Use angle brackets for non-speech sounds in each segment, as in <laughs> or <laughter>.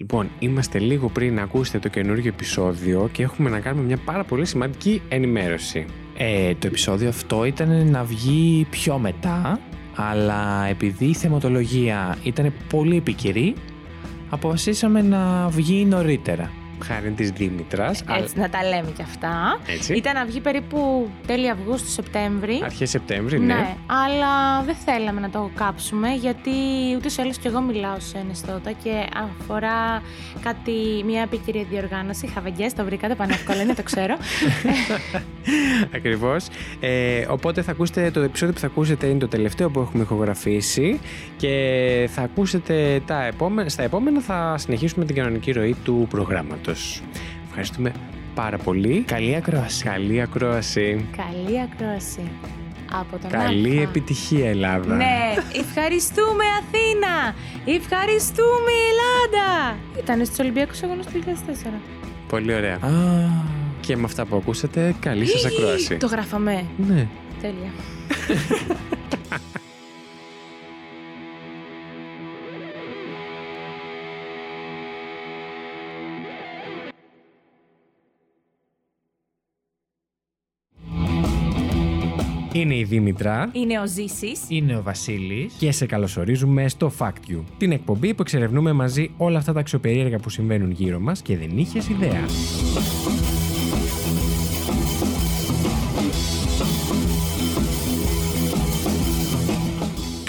Λοιπόν, είμαστε λίγο πριν να ακούσετε το καινούργιο επεισόδιο και έχουμε να κάνουμε μια πάρα πολύ σημαντική ενημέρωση. Ε, το επεισόδιο αυτό ήταν να βγει πιο μετά, αλλά επειδή η θεματολογία ήταν πολύ επικαιρή, αποφασίσαμε να βγει νωρίτερα. Χάρη της Δήμητρας. Έτσι, να τα λέμε κι αυτά. Έτσι. Ήταν να βγει περίπου τέλη Αυγούστου, Σεπτέμβρη. Αρχές Σεπτέμβρη, ναι. αλλά δεν θέλαμε να το κάψουμε γιατί ούτε ή άλλως κι εγώ μιλάω σε εναισθώτα και αφορά κάτι, μια επίκαιρη διοργάνωση. Χαβεγγιές, το βρήκατε πανεύκολα, είναι το ξέρω. <laughs> <laughs> <laughs> Ακριβώς. Ε, οπότε θα ακούσετε το επεισόδιο που θα ακούσετε είναι το τελευταίο που έχουμε ηχογραφήσει και θα ακούσετε τα επόμενα, στα επόμενα θα συνεχίσουμε την κανονική ροή του προγράμματος. Ευχαριστούμε πάρα πολύ. Καλή ακρόαση. Καλή ακρόαση. Καλή ακρόαση. Από τον Καλή Αλφα. επιτυχία Ελλάδα. Ναι, ευχαριστούμε Αθήνα! Ευχαριστούμε Ελλάδα! Ήταν στους Ολυμπιακούς Αγώνες του 2004. Πολύ ωραία. Α, Και με αυτά που ακούσατε, καλή σας ακρόαση. Το γράφαμε. Ναι. Τέλεια. Είναι η Δήμητρα Είναι ο Ζήσης. είναι ο Βασίλης. και σε καλωσορίζουμε στο Fact You, την εκπομπή που εξερευνούμε μαζί όλα αυτά τα αξιοπερίεργα που συμβαίνουν γύρω μας και δεν είχες ιδέα.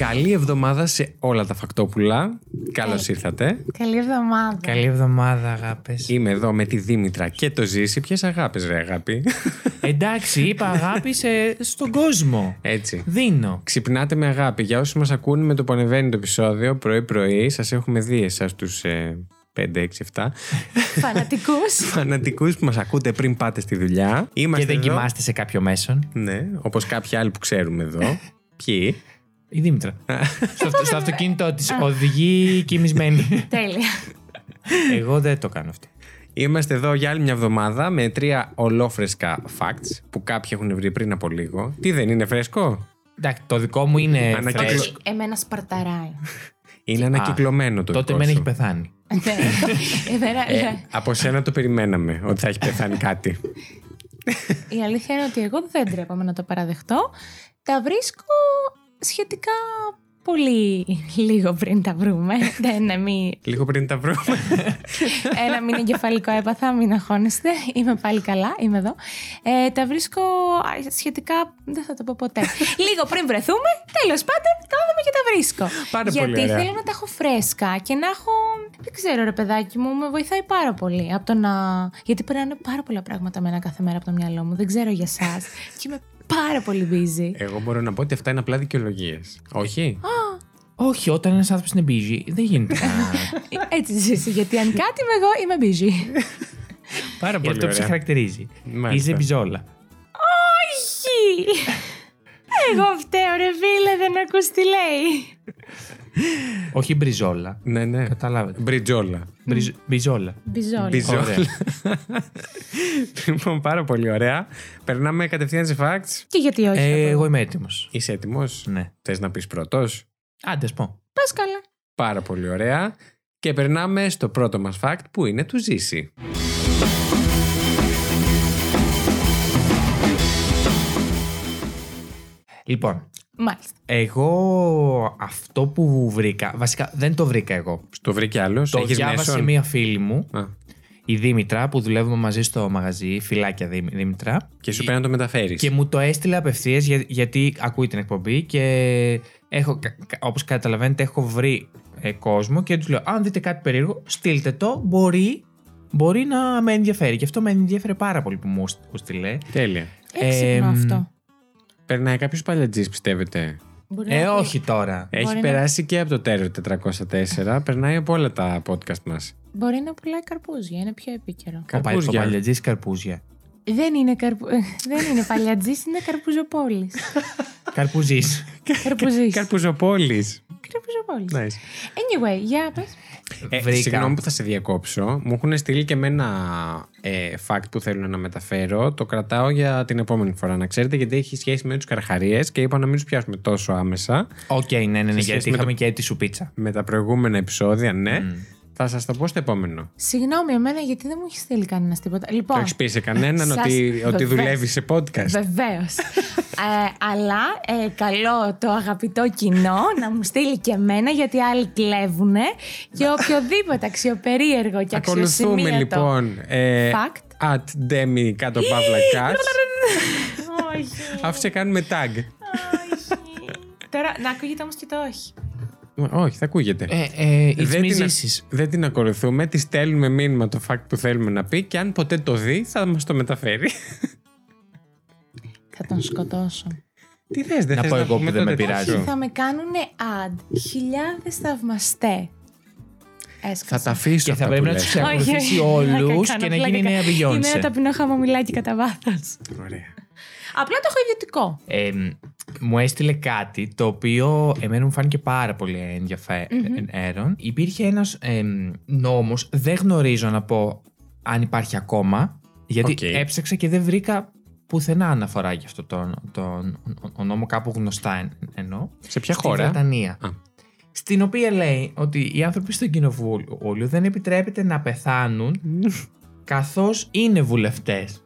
Καλή εβδομάδα σε όλα τα φακτόπουλα. Καλώς ήρθατε. Καλή εβδομάδα. Καλή εβδομάδα, αγάπες. Είμαι εδώ με τη Δήμητρα και το Ζήση. Ποιες αγάπες ρε αγάπη; <laughs> Εντάξει, είπα αγάπη σε- στον κόσμο. Έτσι. Δίνω. Ξυπνάτε με αγάπη. Για όσους μας ακούνε με το που ανεβαίνει το επεισόδιο, πρωί-πρωί, σας έχουμε δει εσάς τους ε, 5, 6, 7 Φανατικούς. <laughs> φανατικούς που μας ακούτε πριν πάτε στη δουλειά. Είμαστε Και δεν εδώ. κοιμάστε σε κάποιο μέσον. Ναι, όπως κάποιοι άλλοι που ξέρουμε εδώ. <laughs> Ποιοι; Η Δήμητρα. στο, αυτο- στο αυτοκίνητό τη οδηγεί κοιμισμένη. Τέλεια. Εγώ δεν το κάνω αυτό. Είμαστε εδώ για άλλη μια εβδομάδα με τρία ολόφρεσκα facts που κάποιοι έχουν βρει πριν από λίγο. Τι δεν είναι φρέσκο? Εντάξει, το δικό μου είναι Ανακυκλω- φρέσκο. Όχι, εμένα σπαρταράει. Είναι ανακυκλωμένο το Τότε δικό μεν σου. έχει πεθάνει. Ναι. Εμένα- Ε, από σένα το περιμέναμε ότι θα έχει πεθάνει κάτι. Η αλήθεια είναι ότι εγώ δεν τρέπομαι να το παραδεχτώ. Τα βρίσκω σχετικά πολύ λίγο πριν τα βρούμε. <laughs> Δεν είναι μη... Λίγο πριν τα βρούμε. <laughs> Ένα μήνα εγκεφαλικό έπαθα, μην αγχώνεστε. Είμαι πάλι καλά, είμαι εδώ. Ε, τα βρίσκω α, σχετικά. Δεν θα το πω ποτέ. <laughs> Λίγο πριν βρεθούμε, τέλος πάντων, κάθομαι και τα βρίσκω. Πάρα πολύ Γιατί ωραία. θέλω να τα έχω φρέσκα και να έχω. Δεν ξέρω, ρε παιδάκι μου, με βοηθάει πάρα πολύ. Από το να... Γιατί περνάνε πάρα πολλά πράγματα με ένα κάθε μέρα από το μυαλό μου. Δεν ξέρω για εσάς. και είμαι πάρα πολύ busy. Εγώ μπορώ να πω ότι αυτά είναι απλά δικαιολογίες. Όχι; Όχι, όταν ένας άνθρωπος είναι busy, δεν γίνεται να. <laughs> Έτσι ζήσει, γιατί αν κάτι είμαι εγώ, είμαι busy. Πάρα Είναι πολύ αυτό που σε ωραία. χαρακτηρίζει. Μάλιστα. Είσαι μπιζόλα. Όχι! <laughs> Εγώ φταίω, ρε φίλε, δεν ακούς τι λέει. Όχι μπριζόλα. Ναι, ναι. Κατάλαβε. Μπριτζόλα. Μπριζ- Μπιζόλα. Μπιζόλ. Μπιζόλα. Ωραία. <laughs> λοιπόν, πάρα πολύ ωραία. Περνάμε κατευθείαν σε facts. Και γιατί όχι. Ε, θα πω. εγώ είμαι έτοιμος. Είσαι έτοιμος; Ναι. Θες να πεις πρώτος; Άντε, ας πω. Πας καλά. Πάρα πολύ ωραία. Και περνάμε στο πρώτο μας fact που είναι του Ζήση. Λοιπόν, Μάλιστα. εγώ αυτό που βρήκα. Βασικά δεν το βρήκα εγώ. Το βρήκε άλλος. Το Έχεις διάβασε μέσον; μία φίλη μου, Α, η Δήμητρα, που δουλεύουμε μαζί στο μαγαζί. Φυλάκια Δήμη- Δήμητρα. και σου πρέπει να το μεταφέρεις. Και μου το έστειλε απευθείας γιατί ακούει την εκπομπή και έχω, όπως καταλαβαίνετε, έχω βρει ε, κόσμο και τους λέω: Αν δείτε κάτι περίεργο, στείλτε το. Μπορεί, μπορεί να με ενδιαφέρει. Και αυτό με ενδιαφέρει πάρα πολύ που μου σ- μου στείλε. Τέλεια. Έξυπνο Εμ, αυτό. Περνάει κάποιος παλιατζή, πιστεύετε; Μπορεί Ε, να πει- όχι τώρα. Έχει Μπορεί να- περάσει και από το Terror 404. Περνάει από όλα τα podcast μας. Μπορεί να πουλάει καρπούζια, είναι πιο επίκαιρο. Ο, πα- ο Καρπούζια. παλιατζής καρπούζια. Δεν είναι, καρπου... <laughs> δεν είναι παλιατζής, είναι καρπουζοπόλης. Καρπουζής. Καρπουζής. Καρπουζοπόλης. Καρπουζοπόλης. Nice. Anyway, για πες. Ε, Βρήκα. Συγγνώμη που θα σε διακόψω. Μου έχουν στείλει και με ένα ε, fact που θέλω να μεταφέρω. Το κρατάω για την επόμενη φορά, να ξέρετε, γιατί έχει σχέση με τους καρχαρίες και είπα να μην τους πιάσουμε τόσο άμεσα. Οκ, ναι, ναι, ναι, σχέση γιατί με είχαμε το- και τη σου πίτσα. Με τα προηγούμενα επεισόδια, ναι. Θα σας το πω στο επόμενο. Συγγνώμη, εμένα γιατί δεν μου έχεις στείλει κανένας τίποτα. Το Λοιπόν, έχεις πει σε κανέναν σας- ότι, ότι βεβαίως. δουλεύει σε podcast. Βεβαίως. ε, αλλά ε, καλό το αγαπητό κοινό να μου στείλει και εμένα γιατί άλλοι κλέβουν και οποιοδήποτε αξιοπερίεργο και Ακολουθούμε αξιοσημείωτο λοιπόν ε, fact. at demi κάτω παύλα cats Όχι. αφού σε κάνουμε tag. όχι. Τώρα να ακούγεται όμως και το όχι. Όχι, θα ακούγεται. Ε, ε, it's δεν, me την, Zizis. δεν την ακολουθούμε, τη στέλνουμε μήνυμα το fact που θέλουμε να πει και αν ποτέ το δει θα μας το μεταφέρει. Θα τον σκοτώσω. Τι θες, δεν Να θες πω εγώ πούμε που δεν το με τέτοιο πειράζει. σου; Θα με κάνουν ad χιλιάδες θαυμαστέ. Έσκασα. Θα τα αφήσω Και θα αυτά πρέπει που να λες. του ακολουθήσει όλους και να γίνει νέα Είναι ένα Beyoncé. ταπεινό χαμομηλάκι κατά βάθος. Ωραία. Απλά το έχω ιδιωτικό. Ε, μου έστειλε κάτι το οποίο εμένα μου φάνηκε πάρα πολύ ενδιαφέρον. Υπήρχε ένας ε, νόμος, δεν γνωρίζω να πω αν υπάρχει ακόμα, γιατί Οκ. έψαξα και δεν βρήκα πουθενά αναφορά για αυτό τον, τον, ο νόμο κάπου γνωστά εν, εννοώ. Σε ποια Στη χώρα; Βρετανία. Α. Στην οποία λέει ότι οι άνθρωποι στο κοινοβούλιο δεν επιτρέπεται να πεθάνουν καθώς είναι βουλευτές.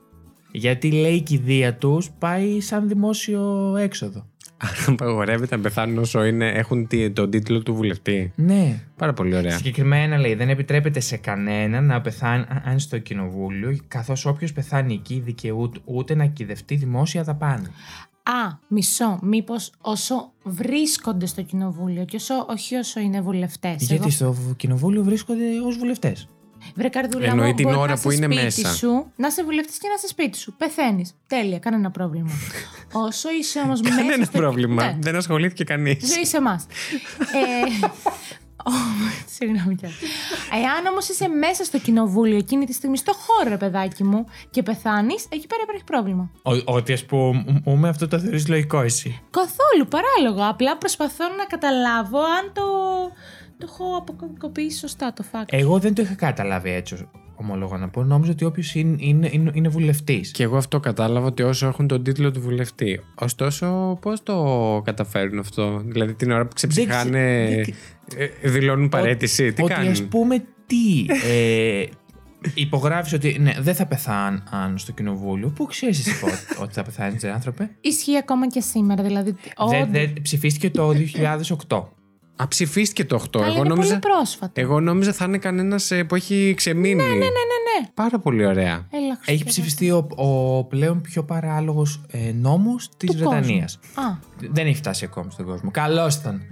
Γιατί λέει η κηδεία τους πάει σαν δημόσιο έξοδο. Άρα απαγορεύεται να πεθάνουν όσο είναι, έχουν τι- τον τίτλο του βουλευτή. Ναι. Πάρα πολύ ωραία. Συγκεκριμένα λέει δεν επιτρέπεται σε κανένα να πεθάνει αν στο κοινοβούλιο καθώς όποιος πεθάνει εκεί δικαιούται ούτε να κυδευτεί δημόσια δαπάνη. Α, μισό. Μήπως όσο βρίσκονται στο κοινοβούλιο και όσο, όχι όσο είναι βουλευτές. Γιατί στο κοινοβούλιο βρίσκονται ως βουλευτές. Βρε καρδούλα Εννοεί μου, την μπορεί ώρα να που είσαι είναι σπίτι μέσα. Σου, να είσαι βουλευτής και να είσαι σπίτι σου. Πεθαίνεις. Τέλεια, κανένα πρόβλημα. Όσο είσαι όμως <laughs> μέσα. Κανένα στο- πρόβλημα. Ναι. Δεν ασχολήθηκε κανείς. Ζωή σε εμάς. ε, ω, <laughs> Συγγνώμη κιόλας. Εάν όμως είσαι μέσα στο κοινοβούλιο εκείνη τη στιγμή, στο χώρο, ρε παιδάκι μου, και πεθάνεις, εκεί πέρα υπάρχει πρόβλημα. Ο- Ότι ας πούμε αυτό το θεωρείς λογικό εσύ. Καθόλου παράλογο. Απλά προσπαθώ να καταλάβω αν το, το έχω αποκωδικοποιήσει σωστά το fact. Εγώ δεν το είχα καταλάβει έτσι, ομολογώ να πω. Νόμιζα ότι όποιος είναι, είναι, είναι, είναι βουλευτής. Και εγώ αυτό κατάλαβα ότι όσο έχουν τον τίτλο του βουλευτή. Ωστόσο, πώς το καταφέρουν αυτό; Δηλαδή την ώρα που ξεψυχάνε, Δεν ξε- ε, δηλώνουν παρέτηση. Τι ότι κάνουν; ας πούμε τι. Ε, υπογράφεις ότι ναι, δεν θα πεθάνουν στο κοινοβούλιο. Πού ξέρεις εσύ πότε- <laughs> ότι θα πεθάνεις, άνθρωπε; Ισχύει ακόμα και σήμερα. Δηλαδή, Δεν όντως. δεν- ψηφίστηκε το <laughs> 2008. Α, ψηφίστηκε το 8. Αλλά Εγώ είναι νόμιζα, πολύ πρόσφατο. εγώ νόμιζα θα είναι κανένας που έχει ξεμείνει. Ναι, ναι, ναι, ναι. Πάρα πολύ ωραία. Έλα, Έχει Χριστέ. ψηφιστεί ο, ο πλέον πιο παράλογος ε, νόμος της Του Βρετανίας. κόσμου. Α, Δεν έχει φτάσει ακόμα στον κόσμο. Καλώς ήταν. <laughs>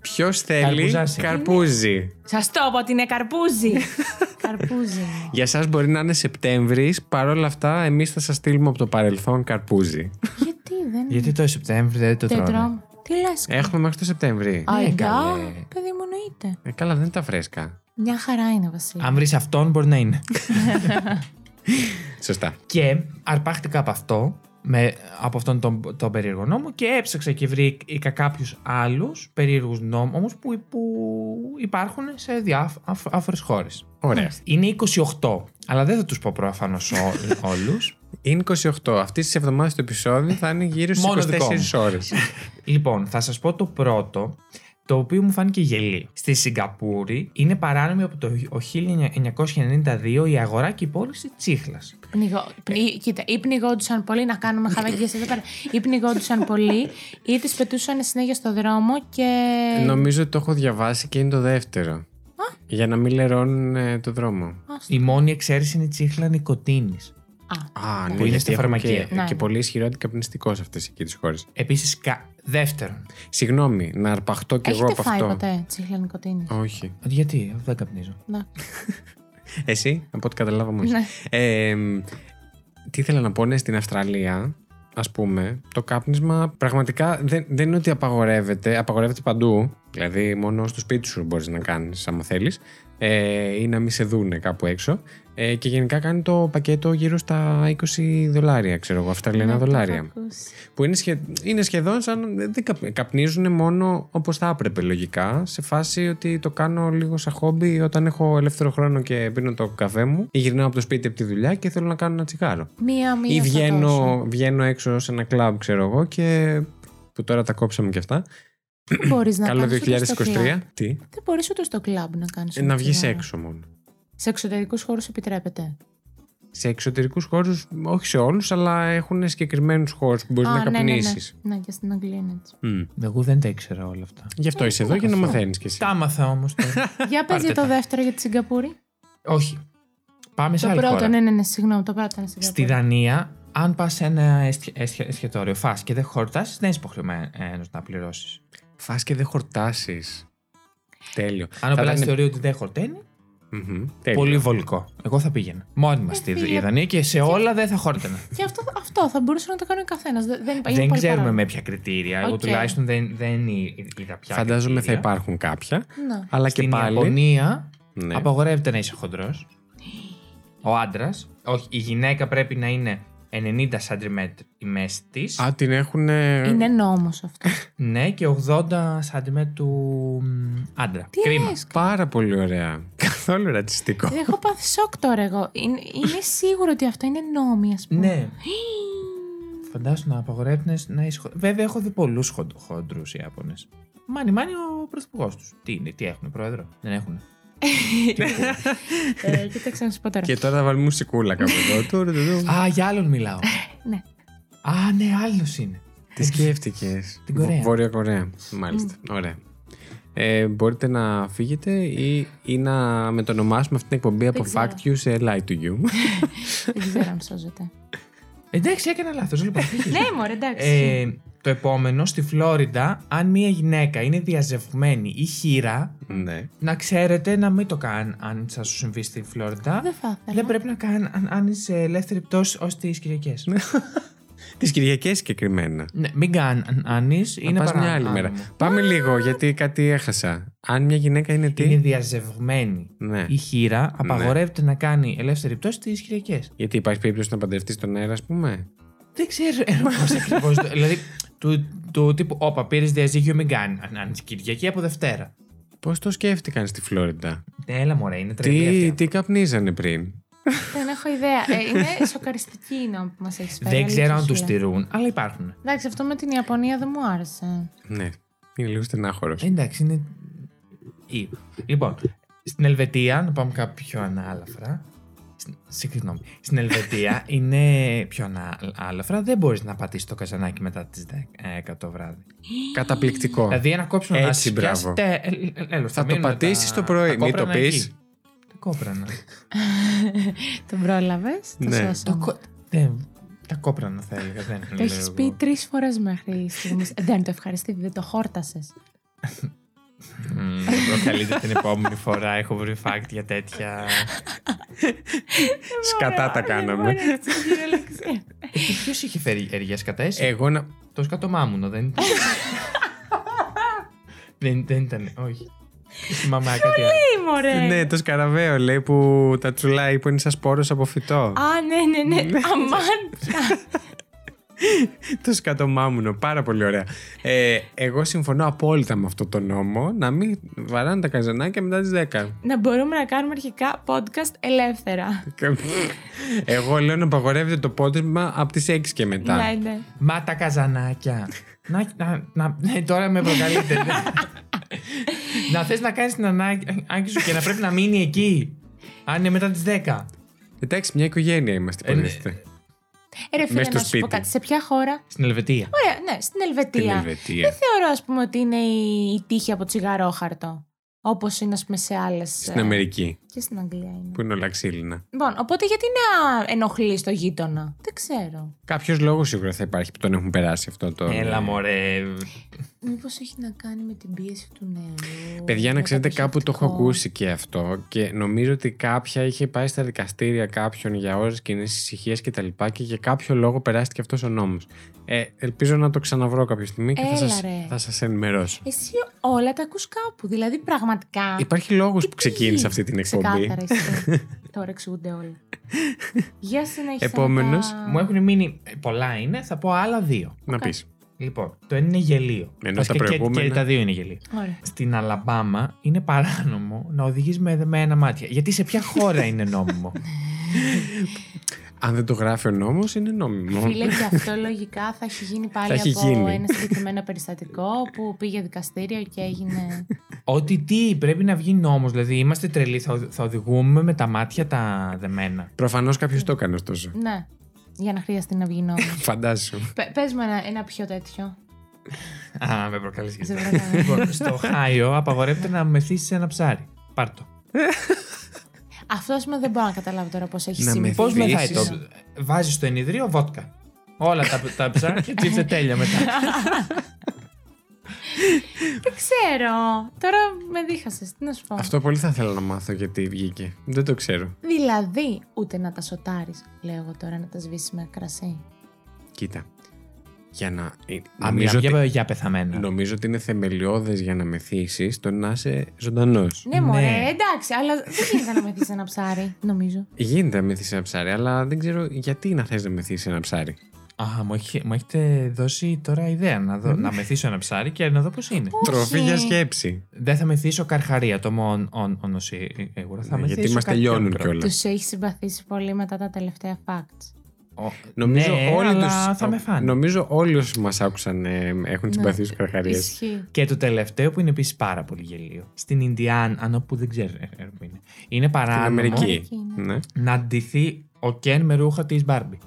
Ποιος θέλει; Καρπουζάσι. καρπούζι. σας το είπα ότι είναι καρπούζι. <laughs> καρπούζι. είναι. Για εσά μπορεί να είναι Σεπτέμβρη. Παρ' όλα αυτά, εμείς θα σας στείλουμε από το παρελθόν καρπούζι. Γιατί δεν Γιατί το Σεπτέμβριο δεν το δεν τρώνε. τρώμε. Τι λες. Έχουμε μέχρι το Σεπτέμβρη. Αϊντά, καλέ. παιδί μου εννοείται. Ε, καλά, δεν είναι τα φρέσκα. Μια χαρά είναι, Βασίλη. Αν βρεις αυτόν, μπορεί να είναι. <laughs> Σωστά. και αρπάχτηκα από αυτό, με, από αυτόν τον, τον περίεργο νόμο και έψαξα και βρήκα κάποιους άλλους περίεργους νόμους που, που υπάρχουν σε διάφορε χώρες. Ωραία. Είναι 28, αλλά δεν θα τους πω προφανώς <laughs> όλους. Είναι 28. Αυτή τη εβδομάδα το επεισόδιο θα είναι γύρω στις Μόνο δικό 24 μου. ώρες. λοιπόν, θα σας πω το πρώτο, το οποίο μου φάνηκε γελί. Στη Σιγκαπούρη είναι παράνομη από το 1992 η αγορά και η πώληση τσίχλας. Πνιγώ, πνι, κοίτα, ή πνιγόντουσαν πολύ, να κάνουμε χαβάκι για εδώ πέρα. Ή πνιγόντουσαν πολύ, ή τις πετούσαν συνέχεια στο δρόμο και. Νομίζω ότι το έχω διαβάσει και είναι το δεύτερο. Για να μην λερώνουν ε, το δρόμο. Άστο. Η μόνη εξαίρεση είναι η τσίχλα νοικοτήνη. Α, Α, ναι. ναι, Που είναι γιατί στα έχουν φαρμακεία. Και, Ναι, και ναι. πολύ ισχυρό αντικαπνιστικό σε αυτές εκεί τις χώρες. Επίσης, κα... δεύτερον. Συγγνώμη, να αρπαχτώ κι εγώ Έχετε από φάει αυτό. ποτέ τσίχλα νοικοτήνη. Όχι. Γιατί, δεν καπνίζω. Ναι. <laughs> Εσύ, από ό,τι καταλάβαμε. όχι. Ναι. Ε, μ, τι ήθελα να πω, ναι, στην Αυστραλία, ας πούμε, το κάπνισμα πραγματικά δεν, δεν είναι ότι απαγορεύεται, απαγορεύεται παντού. Δηλαδή, μόνο στο σπίτι σου μπορείς να κάνεις, άμα θέλεις, ε, ή να μην σε δούνε κάπου έξω. Ε, και γενικά κάνει το πακέτο γύρω στα 20 δολάρια, ξέρω εγώ, Αυστραλιανά Ναι, το δολάρια. έχω ακούσει. Που είναι, σχε... είναι σχεδόν σαν. Δεν καπ... καπνίζουν μόνο όπως θα έπρεπε λογικά. Σε φάση ότι το κάνω λίγο σαν χόμπι όταν έχω ελεύθερο χρόνο και πίνω το καφέ μου ή γυρνάω από το σπίτι από τη δουλειά και θέλω να κάνω ένα τσιγάρο. Μία, μία. ή θα βγαίνω, δώσω. βγαίνω έξω σε ένα κλαμπ, ξέρω εγώ, και. που τώρα τα κόψαμε και αυτά. Δεν μπορείς να Καλό κάνεις ούτε στο 2023. κλαμπ. Τι; Δεν μπορείς ούτε στο κλαμπ να κάνεις. Ε, να βγεις έξω μόνο. Σε εξωτερικούς χώρους επιτρέπεται. Σε εξωτερικούς χώρους, όχι σε όλους, αλλά έχουν συγκεκριμένους χώρους που μπορείς να Α, ναι, ναι, ναι. καπνίσεις. Ναι, και στην Αγγλία είναι έτσι. Εγώ δεν τα ήξερα όλα αυτά. Γι' αυτό είσαι εδώ για να μαθαίνεις κι εσύ. Τα άμαθα όμως. <laughs> Για πες για τα. το δεύτερο για τη Σιγκαπούρη. Όχι. Πάμε σε Το άλλη πρώτο, χώρα. ναι, ναι, ναι, συγγνώμη, το πρώτο είναι Σιγκαπούρη. Στη Δανία, αν πας σε ένα εσχε- εσχε- εστιατόριο φας και δεν χορτάσει, δεν είσαι υποχρεωμένος να πληρώσεις. Φά και δεν χορτάσεις. Τέλειο. Αν ο Θα πελάτη ήταν- θεωρεί ότι δεν χορταίνει, Μμμ, τέλειο. πολύ βολικό. Εγώ θα πήγαινα. Μόνιμα στη φίλε. Δανία και σε όλα δεν θα χόρτενα. Και αυτό, αυτό θα μπορούσε να το κάνει ο καθένας. Δεν, δεν, υπάρχει δεν πολύ ξέρουμε παράδειγμα. με ποια κριτήρια. Εγώ Οκ. τουλάχιστον δεν, δεν εί- είδα πια. Φαντάζομαι θα κριτήρια. υπάρχουν κάποια. Ναι. Αλλά Στην και πάλι. Ιαπωνία Ναι. απαγορεύεται να είσαι χοντρός. Ο άντρας, όχι, η γυναίκα πρέπει να είναι 90 cm η μέση της. Α, την έχουν. Είναι νόμος αυτό. <laughs> Ναι, και 80 cm του μ, άντρα. Τι Κρίμα. λες, Πάρα πολύ ωραία. <laughs> Καθόλου ρατσιστικό. Έχω πάθει σοκ τώρα εγώ. Είναι, είναι σίγουρο ότι αυτό είναι νόμι, ας πούμε. Ναι. <gasps> Φαντάσου να απαγορεύεται να είσαι χοντρό. Βέβαια, έχω δει πολλούς χοντρούς Ιάπωνες. Μάνι, μάνι ο πρωθυπουργός τους. Τι είναι, τι έχουν, πρόεδρο; Δεν έχουν. Ε, κοίταξε να σου πω τώρα. Και τώρα θα βάλουμε μουσικούλα κάπου εδώ. <laughs> Τουρου, τουρου. Α, για άλλον μιλάω. Ναι. Α, ναι, άλλος είναι. Τι σκέφτηκες; Την Κορέα. Βόρεια Κορέα. Μάλιστα. Ωραία. Ε, μπορείτε να φύγετε ή, ή να μετονομάσουμε αυτή την εκπομπή από ξέρω. Fact You σε Lie to You. <laughs> Δεν ξέρω αν σώζεται. Εντάξει, έκανα λάθος. Λοιπόν, <laughs> ναι, μωρέ, εντάξει. Ε, το επόμενο, στη Φλόριντα, αν μια γυναίκα είναι διαζευμένη ή χείρα, ναι. να ξέρετε να μην το κάνει αν σα σου συμβεί στη Φλόριντα. δεν θα ήθελα. Δεν πρέπει να κάνει αν, αν είσαι ελεύθερη πτώση ως τις Κυριακές. <laughs> Τις Κυριακές συγκεκριμένα. ναι, μην κάνει. Είναι Να πας παρά- μια άλλη μέρα. άνομο. Πάμε λίγο γιατί κάτι έχασα. Αν μια γυναίκα είναι τι; Είναι διαζευμένη Ναι. η χείρα, απαγορεύεται να κάνει ελεύθερη πτώση τι Κυριακές. Γιατί υπάρχει περίπτωση να παντρευτείς τον αέρα, ας πούμε; Δεν ξέρω πώ ακριβώς. <laughs> δηλαδή, του, του τύπου, Όπα, πήρες διαζύγιο, μην κάνει. Αν, αν είσαι Κυριακή από Δευτέρα. Πώς το σκέφτηκαν στη Φλόριντα; Ναι, έλα μωρέ, είναι τρελή Τι, αυτή. τι καπνίζανε πριν; Δεν έχω ιδέα. Ε, είναι σοκαριστική η νόμη που μας έχεις φέρει. Δεν ξέρω αν αλήθεια τους σου λέω. στηρούν, αλλά υπάρχουν. Εντάξει, αυτό με την Ιαπωνία δεν μου άρεσε. Ναι. Είναι λίγο στενάχωρος. Εντάξει, είναι. Ή. Λοιπόν, στην Ελβετία, να πάμε κάποιο πιο ανάλαφρα. Στην- Συγγνώμη. Στην Ελβετία <laughs> είναι πιο ανάλαφρα. Δεν μπορείς να πατήσεις το καζανάκι μετά τις 10 το βράδυ. Καταπληκτικό. Δηλαδή, ένα κόψιμο να Έτσι, σου πιάσει. μπράβο. τε- ε, ε, έλος, Θα το μείνουν πατήσεις τα- το πρωί, τα μην το κόπρανα πεις. εκεί. Τα κόπρανα. <laughs> Τον πρόλαβες. Το Ναι. σώσαμε. Το κο- δεν- Τα κόπρανα θα έλεγα. Δεν Το λέω έχει εγώ. πει τρεις φορές μέχρι στιγμής. δεν το ευχαριστήθη, δεν το χόρτασες. <laughs> Μμμ, Θα προκαλείτε την επόμενη φορά. Έχω βρει fact για τέτοια. Σκατά τα κάναμε. Ποιος είχε φέρει έργα κατά εσύ. Εγώ να. Το σκατομάμουνο, δεν ήταν. δεν, δεν ήταν, όχι. Θυμάμαι κάτι άλλο. Τι μωρέ. Ναι, το σκαραβαίο λέει που τα τσουλάει που είναι σαν σπόρος από φυτό. Α, ναι, ναι, ναι. Αμάν πια. Το σκατομάμουνο. Πάρα πολύ ωραία. Ε, εγώ συμφωνώ απόλυτα με αυτό το νόμο να μην βαράνε τα καζανάκια μετά τις 10. Να μπορούμε να κάνουμε αρχικά podcast ελεύθερα. Εγώ λέω να απαγορεύεται το πόντισμα από τις 6 και μετά. Ναι, ναι. Μα τα καζανάκια. να, να, να, ναι, τώρα με προκαλείτε. ναι. να θες να κάνεις την ανάγκη σου και να πρέπει να μείνει εκεί. Αν είναι μετά τις 10. Εντάξει, μια οικογένεια είμαστε. Ε, ναι. υποτίθεται. Ε, Ρε φίλε, Μες στο να σου πω σπίτι. κάτι. Σε ποια χώρα; Στην Ελβετία. Ωραία, ναι, στην Ελβετία. Την Ελβετία. Δεν θεωρώ, ας πούμε, ότι είναι η, η τύχη από τσιγαρόχαρτο. Όπως είναι, ας πούμε, σε άλλες. Στην Αμερική, Και στην Αγγλία είναι. που είναι όλα ξύλινα. Λοιπόν, οπότε γιατί να ενοχλεί το γείτονα; Δεν ξέρω. Κάποιος λόγος σίγουρα θα υπάρχει που τον έχουν περάσει αυτό το. Έλα μωρέ. Μήπως έχει να κάνει με την πίεση του νερού. Παιδιά, να με ξέρετε, το κάπου το έχω προσεκτικό. ακούσει και αυτό και νομίζω ότι κάποια είχε πάει στα δικαστήρια κάποιον για ώρες κοινής ησυχίας και τα λοιπά και για κάποιο λόγο περάστηκε αυτός ο νόμος. Ε, ελπίζω να το ξαναβρω κάποια στιγμή και θα Έλα, σας, ρε. θα σας ενημερώσω. Εσύ όλα τα ακούς κάπου. Δηλαδή, πραγματικά. Υπάρχει λόγος Τι που ξεκίνησε πηγή. αυτή την εκπομπή. Ξεκάθαρα εσύ. <laughs> Τώρα εξηγούνται όλα. Για συνέχισε. Επόμενος. να τα- Μου έχουν μείνει. ε, Πολλά είναι, θα πω άλλα δύο. Να πεις. Λοιπόν, το ένα είναι γελίο. Ενώ Βασικά τα και- προηγούμενα- Και, τα δύο είναι γελίο. Ωραία. Στην Αλαμπάμα είναι παράνομο να οδηγείς με δεμένα μάτια. Γιατί σε ποια χώρα είναι νόμιμο; <laughs> Αν δεν το γράφει ο νόμος, είναι νόμιμο. Φίλε, και αυτό λογικά θα έχει γίνει πάλι Θα έχει από γίνει. ένα συγκεκριμένο περιστατικό που πήγε δικαστήριο και έγινε. Ότι τι, πρέπει να βγει νόμος. Δηλαδή, είμαστε τρελοί, θα, οδη- θα οδηγούμε με τα μάτια τα δεμένα. Προφανώς κάποιος το έκανε ωστόσο. ναι, για να χρειαστεί να βγει νόμο. <laughs> Φαντάσου. Πε μου ένα, ένα πιο τέτοιο. Α, με προκαλείς. Σε παρακαλώ. λοιπόν, στο Οχάιο απαγορεύεται να μεθύσεις ένα ψάρι. Πάρτο. Αυτό ας πούμε δεν μπορώ να καταλάβω τώρα πώς έχει Να συμβεί. Πώς Μεθύσεις. μεθάει το. Βάζεις στο ενιδρίο βότκα. Όλα τα, τα ψάρια τσίφτε τέλεια μετά. <laughs> <laughs> Δεν ξέρω. Τώρα με δίχασες. Τι να σου πω. Αυτό πολύ θα ήθελα να μάθω γιατί βγήκε. Δεν το ξέρω. Δηλαδή, ούτε να τα σοτάρεις, λέω εγώ τώρα, να τα σβήσεις με κρασί. Κοίτα. Για να. ε, Α, Νομίζω μιλάμε ότι, για, για πεθαμένα. νομίζω ότι είναι θεμελιώδες για να μεθύσεις το να είσαι ζωντανός. Ναι, μωρέ, Ναι. εντάξει, αλλά δεν γίνεται να μεθύσεις ένα ψάρι, νομίζω. Γίνεται να μεθύσεις ένα ψάρι, αλλά δεν ξέρω γιατί να θες να μεθύσεις ένα ψάρι. Α, μου, έχει- μου έχετε δώσει τώρα ιδέα να, δω, να μεθύσω ένα ψάρι και να δω πώς είναι. Τροφή για σκέψη. Δεν θα μεθύσω καρχαρία, το μόνο όνο σίγουρα. Θα Ναι, μεθύσω γιατί μας κάτι τελειώνουν πιο μικρό. κιόλα. Τους έχεις συμπαθήσει πολύ μετά τα τελευταία facts. Ο- Νομίζω, ναι, όλοι αλλά τους, θα με φάνε. νομίζω όλοι όσοι μας άκουσαν ε, έχουν συμπαθεί στου καρχαρίες. Ισχύει. Και το τελευταίο που είναι επίσης πάρα πολύ γελίο. Στην Ινδιάν, αν που δεν ξέρω ε, ε, που είναι. Είναι Στην παράνομο Αμερική. Αμερική, ναι. Ναι, να ντυθεί ο Κεν με ρούχα της Μπάρμπι.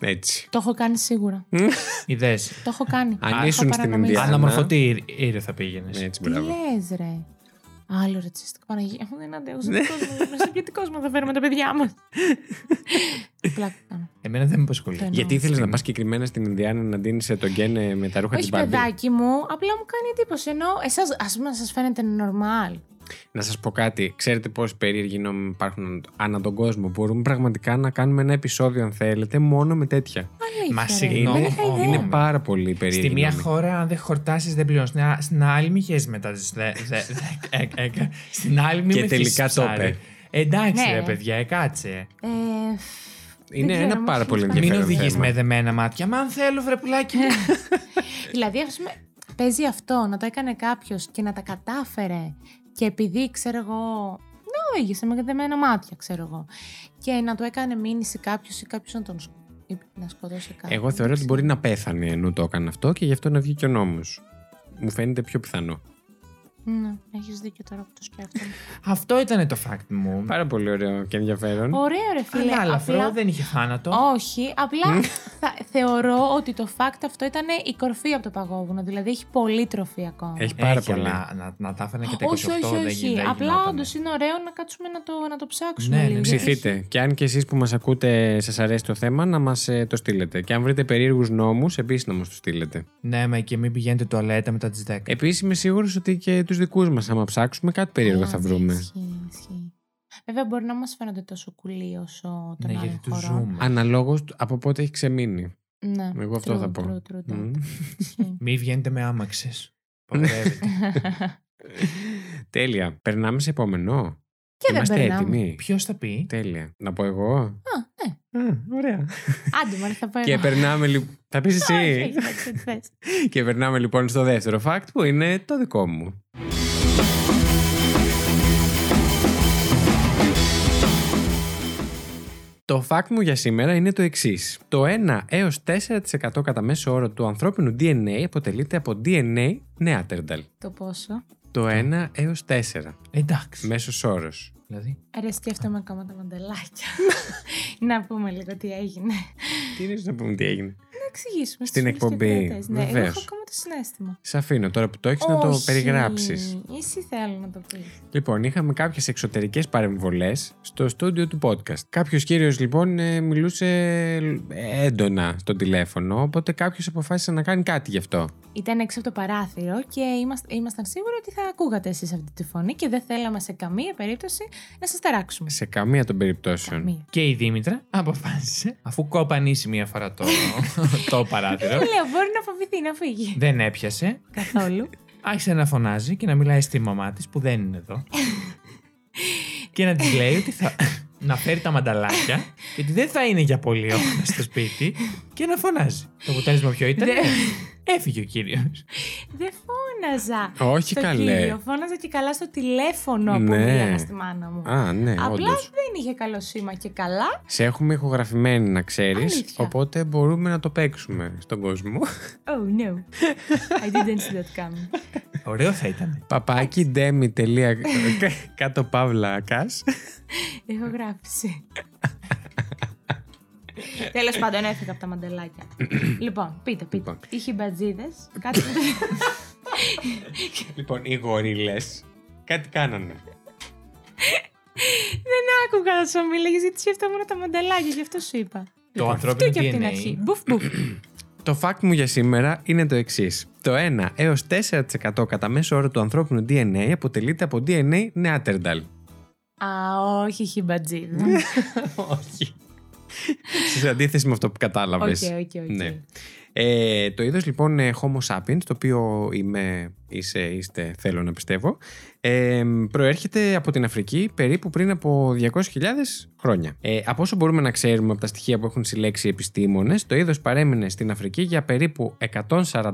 Έτσι. Το έχω κάνει σίγουρα. Ιδέες. Το έχω κάνει. Αν Έχω ήσουν στην παρανομήσει. Ινδιάνα. Αναμορφωτή ήριο θα πήγαινες. Έτσι, Τι μπράβο. λες, ρε. Άλλο ρατσιστικό. Παναγία μου δεν αντέχω. Σε ποιο κόσμο θα φέρουμε τα παιδιά μας. Πλάκα κάνω. Εμένα δεν με απασχολεί. Το εννοώ. Γιατί ήθελες να πας συγκεκριμένα στην Ινδιάνα να ντύνεις τον Γκένε με τα ρούχα τη Όχι, Μπάρμπι. παιδάκι μου, απλά μου κάνει εντύπωση. Ενώ εσάς, ας πούμε, σας φαίνεται normal. Να σας πω κάτι. Ξέρετε πόσοι περίεργοι νόμοι υπάρχουν ανά τον κόσμο; Μπορούμε πραγματικά να κάνουμε ένα επεισόδιο, αν θέλετε, μόνο με τέτοια. Αλήθεια. Μα ρε. συγγνώμη, Δεν είχα είναι- ιδέα. Είναι πάρα πολύ περίεργοι. Στη μία νόμοι. χώρα, αν δεν χορτάσεις, δεν πληρώνεις. Στην, α- στην άλλη, μη χέσει μετά. τις δε- δε- δε- ε- ε- Στην άλλη, μη Και με τελικά θύσεις το ψάρι. είπε. Εντάξει, Ναι. ρε παιδιά, ε, κάτσε. Ε, Είναι δεν ξέρω, ένα μου πάρα έχει πολύ φανεί. ενδιαφέρον. Μην οδηγείς θέμα. με δεμένα μάτια. Μα αν θέλω, βρε πουλάκι μου. <laughs> Δηλαδή, ας πούμε, παίζει αυτό, να το έκανε κάποιος και να τα κατάφερε και επειδή, ξέρω εγώ, να οδήγησε με δεμένα μάτια, ξέρω εγώ, και να του έκανε μήνυση κάποιος ή κάποιος να τον σκ... ή να σκοτώσει κάποιον. Εγώ θεωρώ ότι μπορεί να πέθανε ενώ το έκανε αυτό και γι' αυτό να βγει και ο νόμος. Μου φαίνεται πιο πιθανό. Ναι, έχεις δίκιο τώρα που το σκέφτομαι. Αυτό ήταν το fact μου. Πάρα πολύ ωραίο και ενδιαφέρον. Ωραίο, ρε φίλε. Ανάλαφρο, απλά- δεν είχε θάνατο. Όχι, απλά θα, θεωρώ ότι το fact αυτό ήταν η κορφή από το παγόβουνο. Δηλαδή έχει πολύ τροφή ακόμα. Έχει πάρα Έχει, πολύ. αλλά να, να τα έφανε και τα 28 όχι, όχι, δεν, όχι. γι- δεν Απλά γινότανε. όντως είναι ωραίο να κάτσουμε να το, να το ψάξουμε. Ναι, ναι, λίγο. Ψηθείτε. Και αν και εσείς που μας ακούτε σας αρέσει το θέμα, να μας το στείλετε. Και αν βρείτε περίεργους νόμους, επίσης να μας το στείλετε. Ναι, μα και μην πηγαίνετε τουαλέτα μετά τις 10. Επίσης, είμαι σίγουρος ότι και τους δικούς μας, άμα ψάξουμε, κάτι περίεργο Καλά, θα ναι, βρούμε. Ισχύει, ισχύει. Βέβαια, μπορεί να μας φαίνονται τόσο κουλοί όσο των ναι, άλλων γιατί τους χωρών. ζούμε. Αναλόγως από πότε έχει ξεμείνει. Ναι, Εγώ αυτό true, θα πω. true, true, Μμ. true. Ισχύει. <laughs> Μην βγαίνετε με άμαξες. <laughs> Παπαδεύετε. <laughs> Τέλεια. Περνάμε σε επόμενο. Και δεν Είμαστε περνάμε. έτοιμοι. Ποιος θα πει; Τέλεια. Να πω εγώ. Α, ναι. Α, ωραία. Άντε, μόλι θα πω και εγώ. περνάμε λοιπόν. Θα πεις Όχι, όχι, εσύ. εντάξει, τι θες. και περνάμε λοιπόν στο δεύτερο fact που είναι το δικό μου. Το fact μου για σήμερα είναι το εξής. Το 1 έως 4% κατά μέσο όρο του ανθρώπινου DNA αποτελείται από DNA νεάτερνταλ. Το πόσο; Το 1 έως 4. Εντάξει. Μέσος όρος. Δηλαδή. Ρε, σκέφτομαι ακόμα τα μαντελάκια. <laughs> να πούμε λίγο τι έγινε. Τι είναι να πούμε τι έγινε; Να εξηγήσουμε Στην στους φίλους και εκπομπή, ακροατές. Ναι, εγώ βεβαίως. έχω ακόμα το συνέστημα. Σε αφήνω τώρα που το έχεις να το Όχι, περιγράψεις. Εσύ θέλω να το πεις. Λοιπόν, είχαμε κάποιες εξωτερικές παρεμβολές στο στούντιο του podcast. Κάποιος κύριος λοιπόν ε, μιλούσε ε, έντονα στο τηλέφωνο, οπότε κάποιος αποφάσισε να κάνει κάτι γι' αυτό. Ήταν έξω από το παράθυρο και είμαστε, ήμασταν σίγουροι ότι θα ακούγατε εσείς αυτή τη φωνή και δεν θέλαμε σε καμία περίπτωση να σας ταράξουμε. Σε καμία των περιπτώσεων. Καμία. Και η Δήμητρα αποφάσισε, αφού κοπανίσει μία φορά το, <laughs> το παράθυρο, Λέω, μπορεί να φοβηθεί να φύγει. Δεν έπιασε, Καθόλου. άρχισε να φωνάζει και να μιλάει στη μαμά της που δεν είναι εδώ. <laughs> και να της λέει ότι θα. να φέρει τα μανταλάκια, γιατί δεν θα είναι για πολύ ώρα στο σπίτι, και να φωνάζει. Το αποτέλεσμα ποιο ήταν; Δεν- Έφυγε ο κύριος. Δεν φώναζα. Όχι στο καλέ. κύριο. Φώναζα και καλά στο τηλέφωνο που Ναι. μίλαγα στη μάνα μου. Α, ναι, Απλά όντως. δεν είχε καλό σήμα και καλά. Σε έχουμε ηχογραφημένη να ξέρεις, Αλήθεια. οπότε μπορούμε να το παίξουμε στον κόσμο. Oh no. I didn't see that coming. Ωραίο θα ήταν. Παπάκι ντέμι τελεία κάτω παύλα κας. Έχω γράψει. <laughs> Τέλος πάντων, έφυγα από τα μαντελάκια. <clears throat> λοιπόν, πείτε, πείτε. Λοιπόν. Είχε μπατζίδε. <clears throat> Κάτι που. <laughs> Λοιπόν, οι γορίλες κάτι κάνανε. <laughs> Δεν άκουγα να σου μίλαγε γιατί σκέφτομαι τα μαντελάκια, γι' αυτό σου είπα. Το Αυτό ανθρώπινο και από την DNA. αρχή. Μπουφ, μπουφ. <clears throat> Το fact μου για σήμερα είναι το εξής. Το 1 έως 4% κατά μέσο όρο του ανθρώπινου DNA αποτελείται από DNA νεάτερνταλ. Α, όχι, είχε μπατζίδα. Όχι. Σε αντίθεση με αυτό που κατάλαβες. OK, OK, OK. Ναι. Ε, το είδος λοιπόν ε, Homo sapiens, το οποίο είμαι, είσαι, είστε, θέλω να πιστεύω, ε, προέρχεται από την Αφρική περίπου πριν από 200.000 χρόνια. Ε, από όσο μπορούμε να ξέρουμε από τα στοιχεία που έχουν συλλέξει οι επιστήμονες, το είδος παρέμεινε στην Αφρική για περίπου 140.000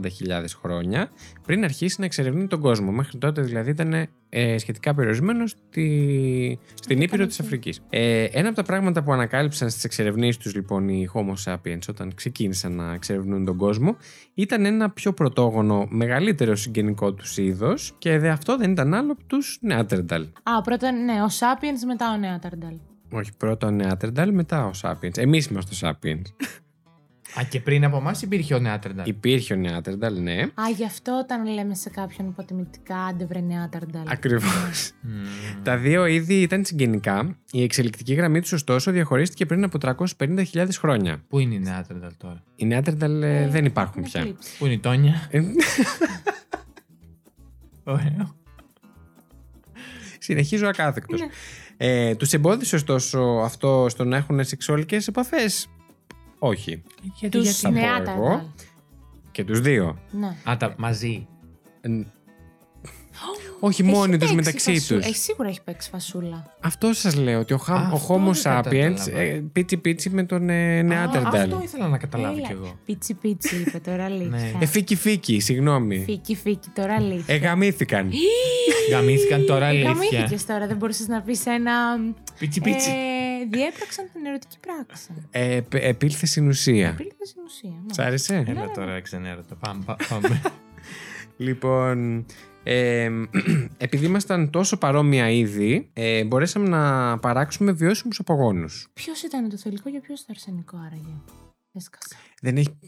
χρόνια πριν αρχίσει να εξερευνεί τον κόσμο. Μέχρι τότε δηλαδή ήταν ε, σχετικά περιορισμένο στη, στην Ήπειρο της Αφρικής. Ε, ένα από τα πράγματα που ανακάλυψαν στις εξερευνήσεις τους λοιπόν οι Homo sapiens όταν ξεκίνησαν να εξερευνούν τον κόσμο ήταν ένα πιο πρωτόγονο, μεγαλύτερο συγγενικό τους είδος και δε αυτό δεν ήταν άλλο από τους Νεάτερνταλ. Α, πρώτα ναι, ο Sapiens, μετά ο Νέαταρνταλ. Όχι, πρώτα ο Νεάτερνταλ, μετά ο Sapiens. Εμείς είμαστε ο Sapiens. Α, και πριν από εμάς υπήρχε ο Νεάτερνταλ. Υπήρχε ο Νεάτερνταλ, ναι. Α, γι' αυτό όταν λέμε σε κάποιον υποτιμητικά, άντε βρε Νέαταρνταλ. Ακριβώς. Μμμ. Τα δύο είδη ήταν συγγενικά. Η εξελικτική γραμμή τους, ωστόσο, διαχωρίστηκε πριν από 350.000 χρόνια. Πού είναι η Νεάτερνταλ τώρα; Οι Νεάτερνταλ ε, δεν υπάρχουν έχουν πια. εκλείψει. Πού είναι η Τόνια; <laughs> <laughs> Ε, Ωραίο. Συνεχίζω ακάθεκτος. Ναι. Ε, τους εμπόδισε ωστόσο αυτό στο να έχουν σεξουαλικές επαφές; Όχι. Γιατί, Τους θα πω Νέαταρνταλ. εγώ. Και τους δύο. Ναι. Α, τα μαζί. Ε, Όχι Έχει μόνοι τους παίξει μεταξύ φασού- τους. Έχει σίγουρα έχει παίξει φασούλα. Αυτό σας λέω, ότι ο, χα... Α, ο αυτό Homo δεν sapiens κατάλαβα. ε, πίτσι πίτσι με τον ε, Α, Neanderthal. Αυτό ήθελα να καταλάβω Έλα. κι εγώ. Πίτσι πίτσι είπε τώρα αλήθεια. Ναι. Ε, φίκι φίκι, συγγνώμη. Φίκι φίκι τώρα αλήθεια. Εγαμήθηκαν. Γαμήθηκαν τώρα αλήθεια. Γαμήθηκες τώρα, δεν μπορούσες να πεις ένα... Πίτσι πίτσι. Ε, διέπραξαν την ερωτική πράξη. Ε, π- επήλθε στην ουσία. Υπήρχε στην ουσία. Σ' ναι. άρεσε; Έλα τώρα εξενέρωτο. Πάμε. πά- πάμε. <laughs> Λοιπόν, ε, <clears throat> επειδή ήμασταν τόσο παρόμοια είδη, ε, μπορέσαμε να παράξουμε βιώσιμους απογόνους. Ποιος ήταν το θηλυκό και ποιος το αρσενικό άραγε; Έσκασα. Δεν έχει... <laughs>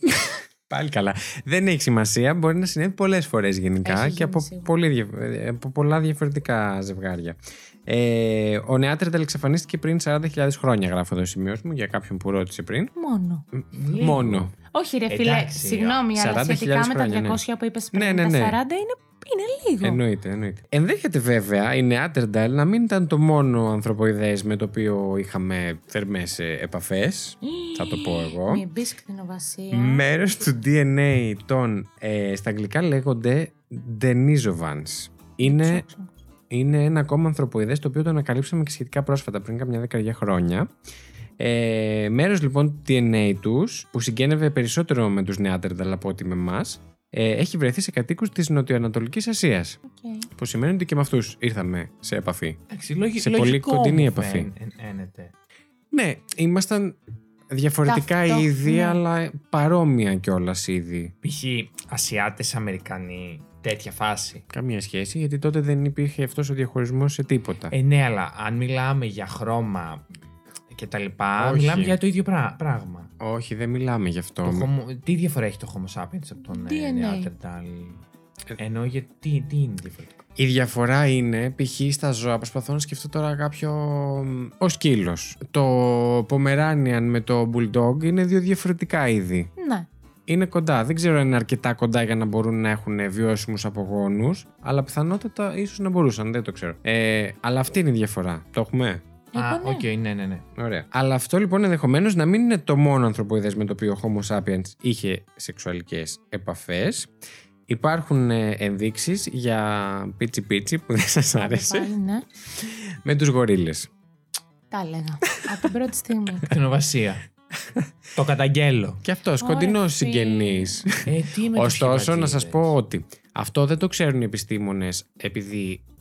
Πάλι καλά. Δεν έχει σημασία. Μπορεί να συνέβη πολλές φορές γενικά Έχει και γίνει από, σίγουρα. πολύ, διαφ- ε, από πολλά διαφορετικά ζευγάρια. Ε, ο Νεάτερνταλ εξαφανίστηκε πριν 40.000 χρόνια, γράφω εδώ σημείο μου, για κάποιον που ρώτησε πριν. Μόνο. Λίγο. Μόνο. Όχι ρε φίλε, Εντάξει, συγγνώμη, αλλά 40.000 σχετικά με τα 200 χρόνια, ναι. που είπες πριν, Ναι, ναι, ναι. τα 40 είναι, είναι λίγο. Εννοείται, εννοείται. Ενδέχεται βέβαια η Νεάτερνταλ να μην ήταν το μόνο ανθρωποειδές με το οποίο είχαμε θερμές ε, επαφές. θα το πω εγώ. Μη μπεις κτηνοβασία. Μέρος του DNA των, ε, στα αγγλικά λέγονται Denisovans. Είναι, Ψάξω. είναι ένα ακόμα ανθρωποειδές το οποίο το ανακαλύψαμε και σχετικά πρόσφατα, πριν καμιά δεκαετία χρόνια. Ε, μέρος λοιπόν του DNA τους, που συγγένευε περισσότερο με τους Neanderthal από ότι με εμάς, ε, έχει βρεθεί σε κατοίκους της Νοτιοανατολικής Ασίας. Οκ. Που σημαίνει ότι και με αυτούς ήρθαμε σε επαφή. Εντάξει, λογι- Σε πολύ λογικό κοντινή μου επαφή. φαίν- εν- ένεται. Ναι, ήμασταν διαφορετικά Ταυτό- είδη, ναι. αλλά παρόμοια κιόλας είδη. Π.χ. Ασιάτες, Αμερικανοί, τέτοια φάση. Καμία σχέση, γιατί τότε δεν υπήρχε αυτός ο διαχωρισμός σε τίποτα. Ε, ναι, αλλά αν μιλάμε για χρώμα και τα λοιπά, Όχι. μιλάμε για το ίδιο πρά- πράγμα. Όχι, δεν μιλάμε γι' αυτό. Το homo- τι διαφορά έχει το Homo sapiens από τον ε, DNA. Neanderthal; Εννοώ γιατί τι, τι είναι διαφορετικό. Η διαφορά είναι, π.χ. στα ζώα, προσπαθώ να σκεφτώ τώρα κάποιο... Ο σκύλος. Το Pomeranian με το Bulldog είναι δύο διαφορετικά είδη. Ναι. Είναι κοντά. Δεν ξέρω αν είναι αρκετά κοντά για να μπορούν να έχουν βιώσιμους απογόνους, αλλά πιθανότατα ίσως να μπορούσαν, δεν το ξέρω. Ε, αλλά αυτή είναι η διαφορά. Το έχουμε; Α, Είπα ναι. οκ, ναι, ναι, ναι. Ωραία. Αλλά αυτό λοιπόν ενδεχομένως να μην είναι το μόνο ανθρωποειδές με το οποίο ο Homo sapiens είχε σεξουαλικές επαφές. Υπάρχουν ε, ενδείξεις για πίτσι πίτσι που δεν σας άρεσε Πάλι, ναι. με τους γορίλες. Τα έλεγα. Από την πρώτη στιγμή. <laughs> Κτηνοβασία. το καταγγέλω. Και αυτός, κοντινός Ωραία, συγγενής. Ε, τι με τους Ωστόσο, να σας χιματζίδες. πω ότι αυτό δεν το ξέρουν οι επιστήμονες επειδή ε,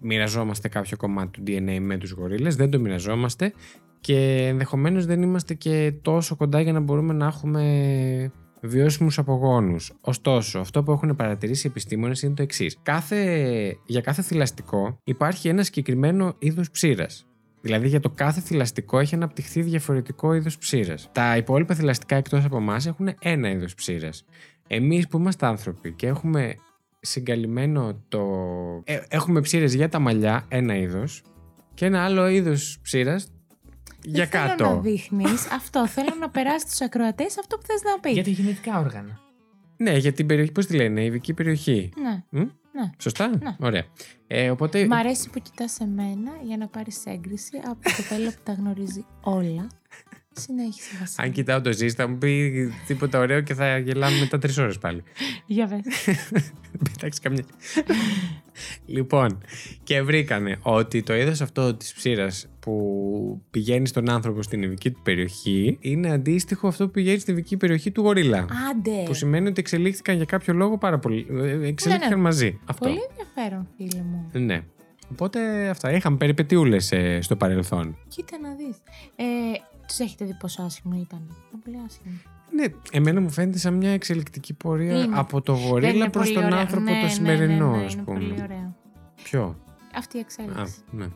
μοιραζόμαστε κάποιο κομμάτι του DNA με τους γορίλες, δεν το μοιραζόμαστε και ενδεχομένως δεν είμαστε και τόσο κοντά για να μπορούμε να έχουμε βιώσιμους απογόνους. Ωστόσο, αυτό που έχουν παρατηρήσει οι επιστήμονες είναι το εξής. Κάθε, για κάθε θηλαστικό υπάρχει ένα συγκεκριμένο είδος ψήρας. Δηλαδή για το κάθε θηλαστικό έχει αναπτυχθεί διαφορετικό είδος ψήρας. Τα υπόλοιπα θηλαστικά εκτός από εμάς έχουν ένα είδος ψήρας. Εμείς που είμαστε άνθρωποι και έχουμε συγκαλυμμένο το... ε, έχουμε ψήρες για τα μαλλιά, ένα είδος, και ένα άλλο είδος ψήρας για Δεν κάτω. Θέλω να δείχνεις <laughs> αυτό. Θέλω να περάσει στους ακροατές αυτό που θες να πεις. Για τα γενετικά όργανα. Ναι, για την περιοχή, πώς τη λένε, η ειδική περιοχή. Ναι. Μ; Ναι. Σωστά; Ναι. Ωραία. Ε, οπότε... Μ' αρέσει που κοιτάς εμένα για να πάρεις έγκριση από το κοπέλα που τα γνωρίζει όλα. Συνέχισε, Βασίλη. Αν κοιτάω το ζήστα, θα μου πει τίποτα ωραίο και θα γελάμε μετά τρεις ώρες πάλι. Για πες. <laughs> Πετάξει καμιά. λοιπόν, και βρήκανε ότι το είδος αυτό της ψήρας που πηγαίνει στον άνθρωπο στην ειδική του περιοχή είναι αντίστοιχο αυτό που πηγαίνει στην ειδική περιοχή του γορίλα. Άντε. Που σημαίνει ότι εξελίχθηκαν για κάποιο λόγο πάρα πολύ. ε, Εξελίχθηκαν Ναι, ναι. μαζί. Αυτό. Πολύ ενδιαφέρον, φίλε μου. Ναι. Οπότε αυτά. Είχαμε περιπετειούλες ε, στο παρελθόν. Κοίτα να δεις. Ε, τους έχετε δει πόσο άσχημο ήταν. Ήταν πολύ άσχημο. Ναι, εμένα μου φαίνεται σαν μια εξελικτική πορεία Είναι. από το Δεν γορίλα είναι προς πολύ τον ωραίο. άνθρωπο Ναι, ναι, το ναι, σημερινό, ναι, ας είναι πούμε. πολύ ωραίο. Ποιο; Αυτή η εξέλιξη. Α, ναι.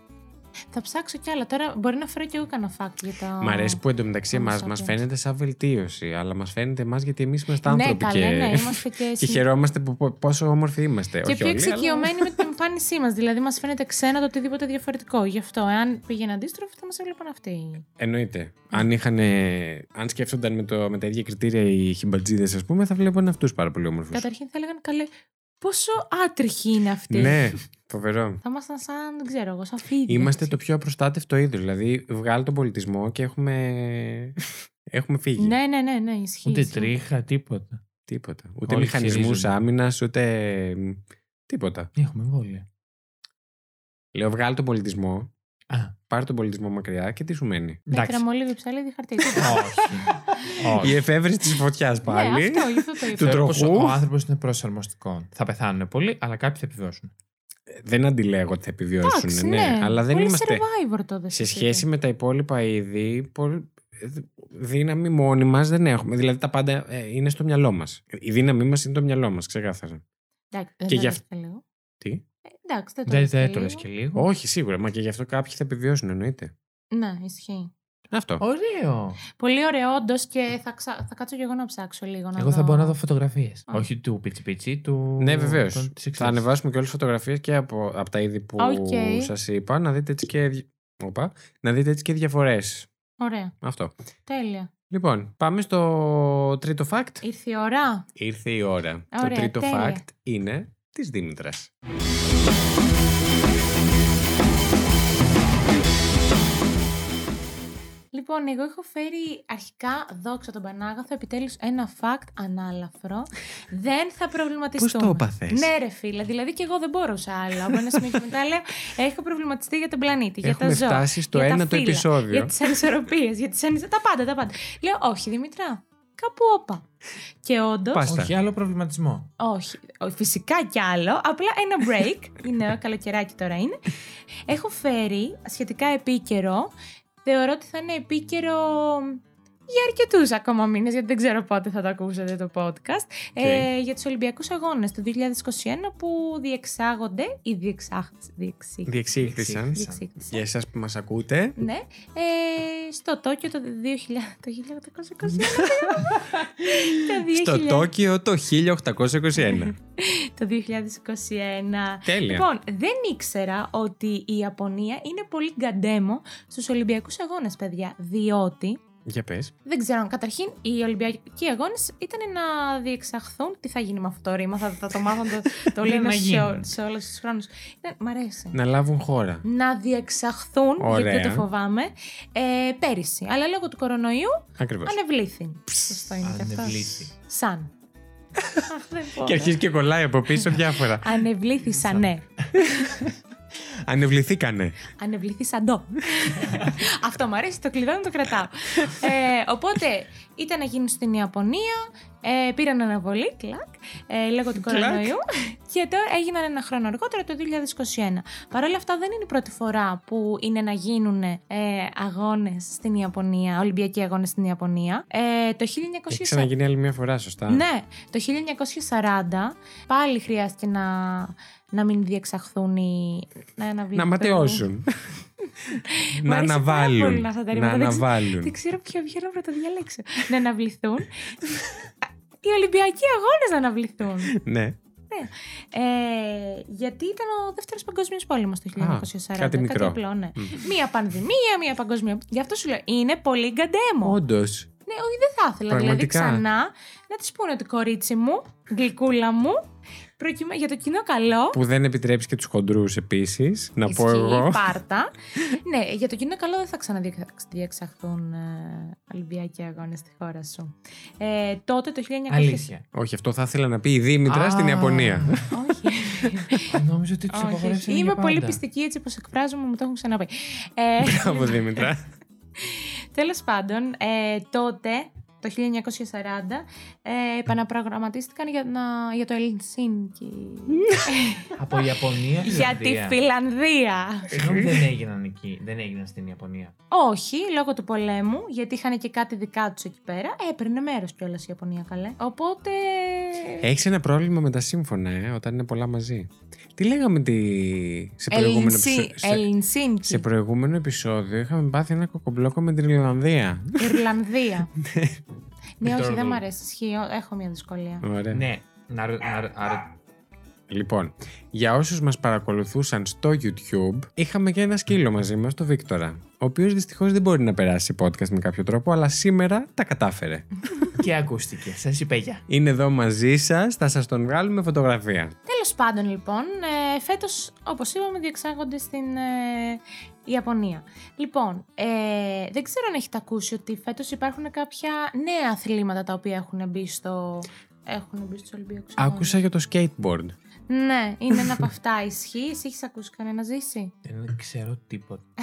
Θα ψάξω κι άλλα. Τώρα μπορεί να φέρω κι εγώ κανένα fact για το. Μ' αρέσει που εντωμεταξύ Homo εμάς μας sapiens. φαίνεται σαν βελτίωση, αλλά μας φαίνεται εμάς γιατί εμείς είμαστε Ναι, άνθρωποι καλά, και... ναι, είμαστε και, <laughs> και χαιρόμαστε που πο- πόσο όμορφοι είμαστε. Και Όχι πιο όλοι, αλλά- εξοικειωμένοι με την <laughs> εμφάνισή μας. Δηλαδή, μας φαίνεται ξένο το οτιδήποτε διαφορετικό. Γι' αυτό, εάν πήγαινε αντίστροφο, θα μας έβλεπαν αυτοί. Εννοείται. Αν, είχαν, αν σκέφτονταν με, το, με τα ίδια κριτήρια οι χιμπατζίδες, ας πούμε, θα βλέπουν αυτούς πάρα πολύ όμορφους. Καταρχήν θα έλεγαν καλέ, πόσο άτριχοι είναι αυτοί; Ναι, φοβερό. Θα ήμασταν σαν, δεν ξέρω εγώ, σαν φίδια. Είμαστε έτσι. το πιο απροστάτευτο είδος. Δηλαδή, βγάλει τον πολιτισμό και έχουμε, έχουμε φύγει. Ναι, ναι, ναι, ναι, ισχύει. Ούτε ισχύει. τρίχα, τίποτα. Τίποτα. Ούτε Όλοι μηχανισμούς ξυρίζονται. άμυνας, ούτε τίποτα. Έχουμε εμβόλια. Λέω, βγάλει τον πολιτισμό, Α, πάρε τον πολιτισμό μακριά και τι σου μένει; εντάξει. Πέτρα, μολύβι, ψαλίδι, χαρτί. Όχι. Όχι. Η εφεύρεση της φωτιάς πάλι. Ναι, αυτό, γι' αυτό το Του είπα. Θεωρώ πως τροχού. Ο άνθρωπος είναι προσαρμοστικό. Θα πεθάνουν πολλοί, αλλά κάποιοι θα επιβιώσουν. Δεν αντιλέγω ότι θα επιβιώσουν, Εντάξει, ναι, αλλά δεν Πολύ είμαστε. survivor το δεν Σε σου σχέση είπε. με τα υπόλοιπα είδη, πολύ- δύναμη μόνοι μας δεν έχουμε. Δηλαδή τα πάντα ε, είναι στο μυαλό μας. Η δύναμή μας είναι το μυαλό μας, ξεκάθαρα. Εντάξει, δεν και το γι' λες και λίγο. Τι; Ε, Εντάξει, δεν το Δεν λες και δεν το λίγο. λες και λίγο. Όχι, σίγουρα, μα και γι' αυτό κάποιοι θα επιβιώσουν, εννοείται. Ναι, ισχύει. Αυτό. Ωραίο. Πολύ ωραίο, όντως και θα, ξα... θα κάτσω και εγώ να ψάξω λίγο. Να Εγώ θα δω. μπορώ να δω φωτογραφίες. Α. Όχι του πίτσι πίτσι, του. Ναι, βεβαίως. των- της Θα εξέλιξης. ανεβάσουμε και όλες τις φωτογραφίες και από, από τα είδη που Οκ. σας είπα, να δείτε έτσι και, δι- Οπα, να δείτε έτσι και διαφορές. Ωραία. Αυτό. Τέλεια. Λοιπόν, πάμε στο τρίτο fact. Ήρθε η ώρα. Ήρθε η ώρα. το Ωραία, τρίτο τέλεια. fact είναι της Δήμητρας. Λοιπόν, εγώ έχω φέρει αρχικά δόξα τον Πανάγαθο, επιτέλους ένα fact ανάλαφρο. δεν θα προβληματιστούμε. Πώς το έπαθες; Ναι, ρε φίλε, δηλαδή και εγώ δεν μπορούσα άλλα. Από ένα σημείο και μετά λέω: Έχω προβληματιστεί για τον πλανήτη, για Έχουμε τα ζώα. φτάσει στο για τα ένατο φύλλα, επεισόδιο. Για τις ανισορροπίες, για τις ανισο... τα πάντα, τα πάντα. Λέω: Όχι, Δημητρά, κάπου όπα. Και όντω. Πάστα. Όχι άλλο προβληματισμό. Όχι, ο- φυσικά κι άλλο. Απλά ένα break. είναι καλοκαιράκι τώρα είναι. Έχω φέρει σχετικά επίκαιρο. Θεωρώ ότι θα είναι επίκαιρο για αρκετούς ακόμα μήνες, γιατί δεν ξέρω πότε θα το ακούσετε το podcast. Ε, για τους Ολυμπιακούς Αγώνες του 2021 που διεξάγονται ή διεξάχ... διεξήχ- Διεξήχθησαν. διεξήχθησαν. Για εσάς που μας ακούτε. Ναι, ε, στο Τόκιο το 2000, το 1821. <laughs> το 2000, Στο Τόκιο το 1821. <laughs> το 2021. Τέλεια. Λοιπόν, δεν ήξερα ότι η Ιαπωνία είναι πολύ γκαντέμο στους Ολυμπιακούς Αγώνες, παιδιά, διότι Για πες. δεν ξέρω, καταρχήν οι Ολυμπιακοί Αγώνες ήταν να διεξαχθούν. Τι θα γίνει με αυτό το ρήμα, θα, θα το μάθουν το, το <laughs> λένε να σε, γίνουν. σε όλους τους χρόνους. Ήταν, μ' αρέσει. Να λάβουν χώρα. Να διεξαχθούν, Ωραία. γιατί δεν το φοβάμαι, ε, πέρυσι. Αλλά λόγω του κορονοϊού Ακριβώς. ανεβλήθη. Σωστό είναι και αυτός. Ανεβλήθη. Σαν. <laughs> Αχ, δεν μπορώ. Και αρχίζει και κολλάει από πίσω διάφορα. Ανεβλήθησαν, ναι. Ανεβληθήκανε. Ανεβληθεί σαντό. Αυτό μου αρέσει, το κλειδώνω, το κρατάω. Ε, οπότε ήταν να γίνουν στην Ιαπωνία, ε, πήραν αναβολή, κλακ, ε, λόγω του Κλακ. κορονοϊού και τώρα έγιναν ένα χρόνο αργότερα, το 2021. Παρ' όλα αυτά δεν είναι η πρώτη φορά που είναι να γίνουν ε, αγώνες στην Ιαπωνία, Ολυμπιακοί αγώνες στην Ιαπωνία. Ε, το 1940... Έχει ξαναγίνει άλλη μια φορά, σωστά. Ναι, το 1940 πάλι χρειάστηκε να, να μην διεξαχθούν οι. να αναβληθούν. Να ματαιώσουν. <laughs> Μου να αρέσει πάρα πολύ αναβάλουν. αυτά τα Να ρήματα. Δεν ξέρω- αναβάλουν. Δεν ξέρω ποιο βγαίνω να το διαλέξω. να αναβληθούν. οι Ολυμπιακοί αγώνες να αναβληθούν. Ναι. Ε, γιατί ήταν ο δεύτερος παγκόσμιος πόλεμος το 1940. κάτι μικρό. απλό, ναι. Μία πανδημία, μία παγκόσμια. Γι' αυτό σου λέω είναι πολύ γκαντέμο. Όντως. Ναι, όχι, δεν θα ήθελα. Δηλαδή Πραγματικά. ξανά να της πούνε ότι κορίτσι μου, γλυκούλα μου, προκειμένου για το κοινό καλό. Που δεν επιτρέπει και τους χοντρούς επίσης. Να πω Ισχύει, εγώ. Πάρτα. ναι, για το κοινό καλό δεν θα ξαναδιεξαχθούν ε, Ολυμπιακοί αγώνες στη χώρα σου. Ε, τότε το 1900. Αλήθεια. Όχι, αυτό θα ήθελα να πει η Δήμητρα Α. στην Ιαπωνία. Όχι. Α, Νόμιζα ότι του Όχι. απαγορεύσανε Είμαι για πολύ πάντα. πιστική έτσι όπω εκφράζομαι, μου το έχουν ξαναπεί. Ε, Μπράβο, Δήμητρα. <laughs> Τέλος πάντων, ε, τότε, το 1940, ε, επαναπρογραμματίστηκαν για, να, για το Ελσίνκι. Από Ιαπωνία, για τη Φιλανδία. Φιλανδία. Συγγνώμη, δεν έγιναν εκεί. Δεν έγιναν στην Ιαπωνία. Όχι, λόγω του πολέμου, γιατί είχαν και κάτι δικά τους εκεί πέρα. Ε, έπαιρνε μέρος κιόλας η Ιαπωνία, καλέ. Οπότε. Έχεις ένα πρόβλημα με τα σύμφωνα, ε, όταν είναι πολλά μαζί. Τι λέγαμε τη... σε, προηγούμενο Ελσι- επεισόδιο, σε, Ελσίνκι. σε προηγούμενο επεισόδιο είχαμε πάθει ένα κοκομπλόκο με την Ιρλανδία. Ιρλανδία. <laughs> ναι, όχι, Τώρα δεν το- μ' αρέσει. Ισχύει, έχω μια δυσκολία. Ωραία. Ναι. Να, ρω- να, ρω- να, ρω- Λοιπόν, για όσους μας παρακολουθούσαν στο YouTube, είχαμε και ένα σκύλο μαζί μας, τον Βίκτορα, ο οποίος δυστυχώς δεν μπορεί να περάσει podcast με κάποιο τρόπο, αλλά σήμερα τα κατάφερε. και ακούστηκε. Σας είπε γεια. Είναι εδώ μαζί σας, θα σας τον βγάλουμε φωτογραφία. Τέλος πάντων, λοιπόν, ε, φέτος, όπως είπαμε, διεξάγονται στην ε, Ιαπωνία. Λοιπόν, ε, δεν ξέρω αν έχετε ακούσει ότι φέτος υπάρχουν κάποια νέα αθλήματα τα οποία έχουν μπει στο. Έχουν μπει στους Ολυμπιακούς Άκουσα για το skateboard. Ναι, είναι ένα από αυτά. Ισχύει. Εσύ έχεις ακούσει κανένα ζήσει; Δεν ξέρω τίποτα. <laughs>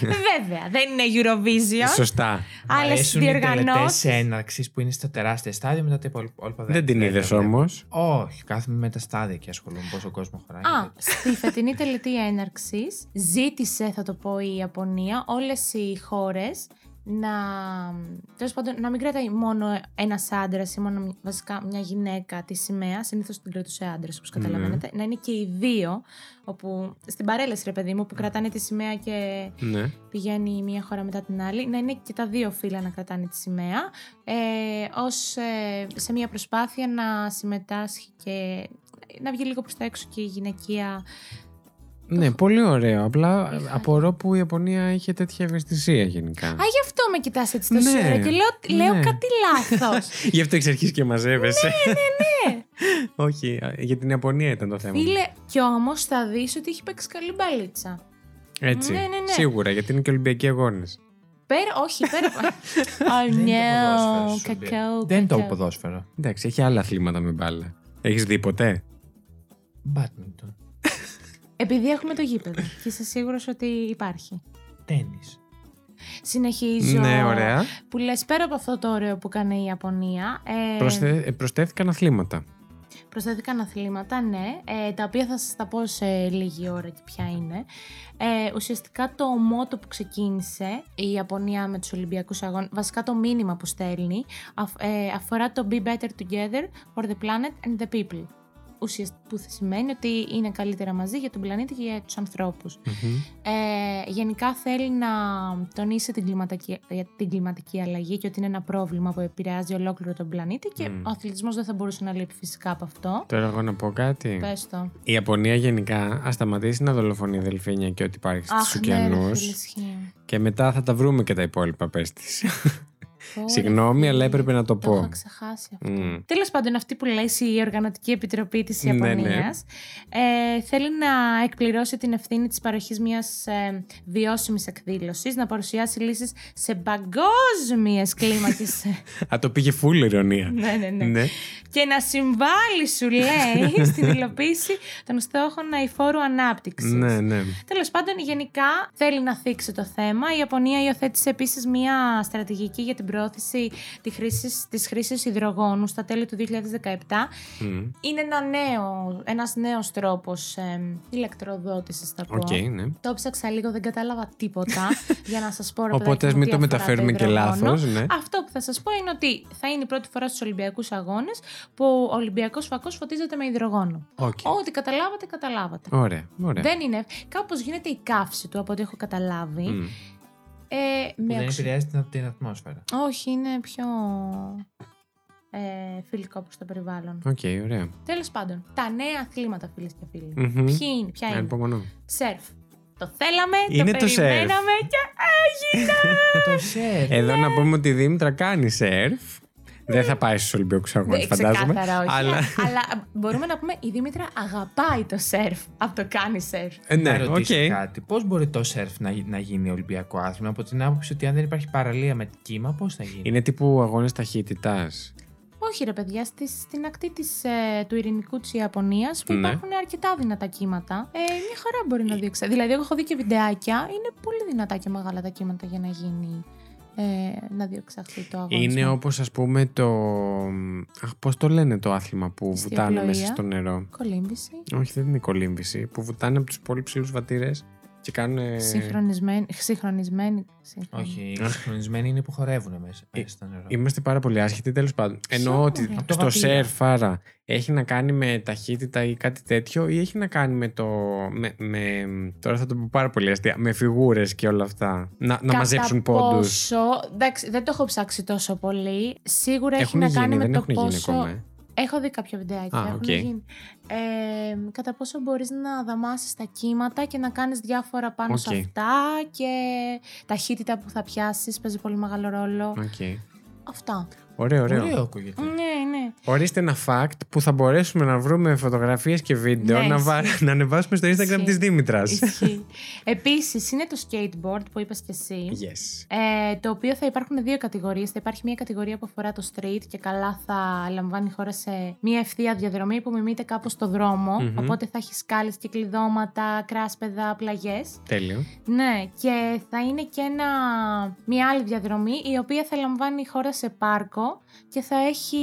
Βέβαια, δεν είναι Eurovision. Σωστά. Άλλες Αρέσουν οι τελετές διοργανώσει. έναρξης που είναι στα τεράστια στάδια μετά τα υπόλοιπα. Δεν την είδες βλέπω. όμως. Όχι, κάθομαι με τα στάδια και ασχολούμαι πόσο κόσμο χωράει. Α, στη φετινή τελετή έναρξης ζήτησε, θα το πω, η Ιαπωνία όλες οι χώρες να. Τέλος πάντων, να μην κρατάει μόνο ένας άντρας ή μόνο βασικά μια γυναίκα της σημαία. Συνήθως την κρατούσε άντρας, όπως καταλαβαίνετε. Να είναι και οι δύο, όπου στην παρέλαση, ρε παιδί μου, που κρατάνε τη σημαία και Ναι. πηγαίνει η μία χώρα μετά την άλλη, να είναι και τα δύο φύλλα να κρατάνε τη σημαία, ε, ως, ε, σε μια προσπάθεια να συμμετάσχει και να βγει λίγο προς τα έξω και η γυναικεία. Ναι, πολύ ωραίο. Απλά Είχα- απορώ που η Ιαπωνία είχε τέτοια ευαισθησία γενικά. Α, γι' αυτό με κοιτάς έτσι τόσο Ναι, ώρα και λέω, λέω ναι. κάτι λάθος. <laughs> Γι' αυτό εξ αρχής και μαζεύεσαι. ναι, ναι. <laughs> Όχι, α, για την Ιαπωνία ήταν το θέμα. Φίλε, κι όμως θα δεις ότι έχει παίξει καλή μπαλίτσα. Έτσι. Ναι, ναι, ναι. Σίγουρα, γιατί είναι και Ολυμπιακοί αγώνες. Πέρα, όχι, πέρα. <laughs> oh Δεν είναι το no, ποδόσφαιρο, σου λέει. κακό, Δεν είναι το κακό. ποδόσφαιρο. Εντάξει, έχει άλλα αθλήματα με μπάλα. Έχεις δει ποτέ; Μπάτμιντον. Επειδή έχουμε το γήπεδο και είσαι σίγουρος ότι υπάρχει. Τέννη. Συνεχίζω. Ναι, ωραία. Που λες πέρα από αυτό το ωραίο που κάνει η Ιαπωνία. Ε, Προσθε... ε, Προσθέθηκαν αθλήματα. Προσθέθηκαν αθλήματα, ναι, ε, τα οποία θα σας τα πω σε λίγη ώρα και ποια είναι. Ε, ουσιαστικά το μότο που ξεκίνησε η Ιαπωνία με τους Ολυμπιακούς Αγώνες, βασικά το μήνυμα που στέλνει, αφ- ε, αφορά το Be Better Together for the Planet and the People. Ουσιαστικά που θα σημαίνει ότι είναι καλύτερα μαζί για τον πλανήτη και για τους ανθρώπους. Ε, γενικά θέλει να τονίσει την κλιματική, για την κλιματική αλλαγή και ότι είναι ένα πρόβλημα που επηρεάζει ολόκληρο τον πλανήτη και Μμ. ο αθλητισμός δεν θα μπορούσε να λείπει φυσικά από αυτό. Τώρα εγώ να πω κάτι. Πες το. Η Ιαπωνία γενικά ας σταματήσει να δολοφονεί δελφίνια και ό,τι υπάρχει στου Αχ, ναι, ρε, ωκεανού. φίλε, ισχύει. και μετά θα τα βρούμε και τα υπόλοιπα, πες της. <laughs> Πω, Συγγνώμη, ρε αλλά φίλε, έπρεπε να το Το είχα πω. ξεχάσει αυτό. Μμ. Τέλος πάντων, αυτή που λέει η Οργανωτική Επιτροπή της Ναι, Ιαπωνίας ναι. ε, θέλει να εκπληρώσει την ευθύνη της παροχής μιας ε, βιώσιμης εκδήλωσης, να παρουσιάσει λύσεις σε παγκόσμιες κλίμακες. <laughs> Α, το πήγε full ειρωνεία. ναι, ναι, ναι. Ναι. Και να συμβάλλει, σου λέει, <laughs> στην υλοποίηση των στόχων αειφόρου ανάπτυξης. Ναι, ναι. Τέλος πάντων, γενικά θέλει να θίξει το θέμα. Η Ιαπωνία υιοθέτησε επίσης μια στρατηγική για την προώθηση τη χρήση της χρήσης υδρογόνου στα τέλη του 2017. Μμ. Είναι ένα νέο, ένας νέος τρόπος ε, ηλεκτροδότησης, θα πω. Οκ, ναι. Το ψάξα λίγο, δεν κατάλαβα τίποτα <laughs> για να σας πω ρε Οπότε παιδάκι ας μου, μην τι το αφορά μεταφέρουμε και υδρογόνο. λάθος, ναι. Αυτό που θα σας πω είναι ότι θα είναι η πρώτη φορά στους Ολυμπιακούς Αγώνες που ο Ολυμπιακός βωμός φωτίζεται με υδρογόνο. Οκ. Ό,τι καταλάβατε, καταλάβατε. Ωραία, ωραία. Δεν είναι. Κάπως γίνεται η καύση του από ό,τι έχω καταλάβει. Μμ. Ε, Που με δεν οξυ- επηρεάζει την, την ατμόσφαιρα. Όχι, είναι πιο ε, φιλικό προς το περιβάλλον. Οκ, ωραία. Τέλος πάντων, τα νέα αθλήματα, φίλες και φίλοι. Μμμ. Ποιοι είναι, ποια είναι; Ανυπομονώ. Σερφ. Το θέλαμε, Είναι το το σερφ. περιμέναμε και <laughs> έγινε! το σερ. Εδώ να πούμε ότι η Δήμητρα κάνει σερφ. Δεν θα πάει στους Ολυμπιακούς Αγώνες, Δεν, φαντάζομαι. ξεκάθαρα όχι. Αλλά. Αλλά μπορούμε να πούμε η Δήμητρα αγαπάει το σερφ από το κάνει σερφ. Ε, να ναι, οκ. ρωτήσω κάτι. Πώς μπορεί το σερφ να, γι- να γίνει Ολυμπιακό άθλημα από την άποψη ότι αν δεν υπάρχει παραλία με κύμα, πώς θα γίνει; Είναι τύπου αγώνες ταχύτητας. Όχι ρε παιδιά, στη, στην ακτή της, ε, του Ειρηνικού της Ιαπωνίας που Ναι. υπάρχουν αρκετά δυνατά κύματα. Ε, μια χαρά μπορεί να διεξαχθεί. Δηλαδή, εγώ έχω δει και βιντεάκια. Είναι πολύ δυνατά και μεγάλα τα κύματα για να γίνει. Ε, να διεξαχθεί το αγώνισμα. Είναι όπως ας πούμε το. Αχ, πώς το λένε το άθλημα που Στη βουτάνε απλοεία. μέσα στο νερό; Κολύμβηση. Όχι, δεν είναι κολύμβηση. Που βουτάνε από τους πολύ ψηλούς βατήρες και κάνουν. Συγχρονισμένη. Συγχρονισμένη. συγχρονισμένη. Όχι, οι συγχρονισμένοι είναι που χορεύουν μέσα, μέσα στο νερό. Είμαστε πάρα πολύ άσχετοι, τέλος πάντων. Εννοώ Ποιο, ότι ρε; Από το στο βατήρα. σερφ, άρα, έχει να κάνει με ταχύτητα ή κάτι τέτοιο, ή έχει να κάνει με το. Με, με, τώρα θα το πω πάρα πολύ αστεία. Με φιγούρες και όλα αυτά. Να, να Κατά μαζέψουν πόντους. Πόσο, εντάξει, δεν το έχω ψάξει τόσο πολύ. Σίγουρα Έχουν έχει να κάνει γίνει, με δεν το έχουν γίνει πόσο. ακόμα. ε. Έχω δει κάποια βιντεάκια. Α, έχουν οκ. γίνει. Ε, κατά πόσο μπορείς να δαμάσεις τα κύματα και να κάνεις διάφορα πάνω σε Οκ. αυτά και ταχύτητα που θα πιάσεις παίζει πολύ μεγάλο ρόλο. Οκ. Αυτά. Ωραίο, ωραίο. Ωραίο ακούγεται. Ναι, ναι. Ορίστε ένα fact που θα μπορέσουμε να βρούμε φωτογραφίες και βίντεο Ναι, να, ισχύει. βα... να ανεβάσουμε στο Instagram Ισχύει. της Δήμητρας. Ισχύει. <laughs> Επίσης είναι το skateboard που είπες και εσύ. Yes. Ε, το οποίο θα υπάρχουν δύο κατηγορίες. Θα υπάρχει μια κατηγορία που αφορά το street και καλά θα λαμβάνει η χώρα σε μια ευθεία διαδρομή που μιμείται κάπως το δρόμο. Μμμ. Οπότε θα έχεις σκάλες και κλειδώματα, κράσπεδα, πλαγιές. Τέλειο. Ναι, και θα είναι και ένα, μια άλλη διαδρομή η οποία θα λαμβάνει η χώρα σε πάρκο και θα έχει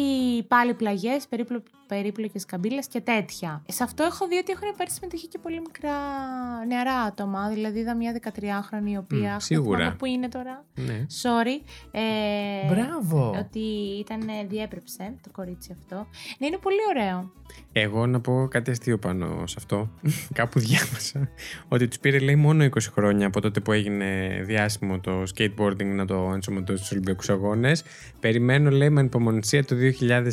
πάλι πλαγιές, περίπλο, περίπλοκες καμπύλες και τέτοια. Σε αυτό έχω δει ότι έχουν πάρει συμμετοχή και πολύ μικρά νεαρά άτομα. Δηλαδή είδα μια 13χρονη η οποία... Μμ, αχ, δεν σίγουρα. θυμάμαι Πού είναι τώρα. Ναι. Sorry. Ε, Μπράβο. Ότι ήταν, διέπρεψε το κορίτσι αυτό. Ναι, είναι πολύ ωραίο. Εγώ να πω κάτι αστείο πάνω σε αυτό. <laughs> Κάπου διάβασα ότι τους πήρε λέει μόνο 20 χρόνια από τότε που έγινε διάσημο το skateboarding να το ενσωματώσει στους Ολυμπιακούς Αγώνες. Περιμένω, λέει, με ανυπομονησία το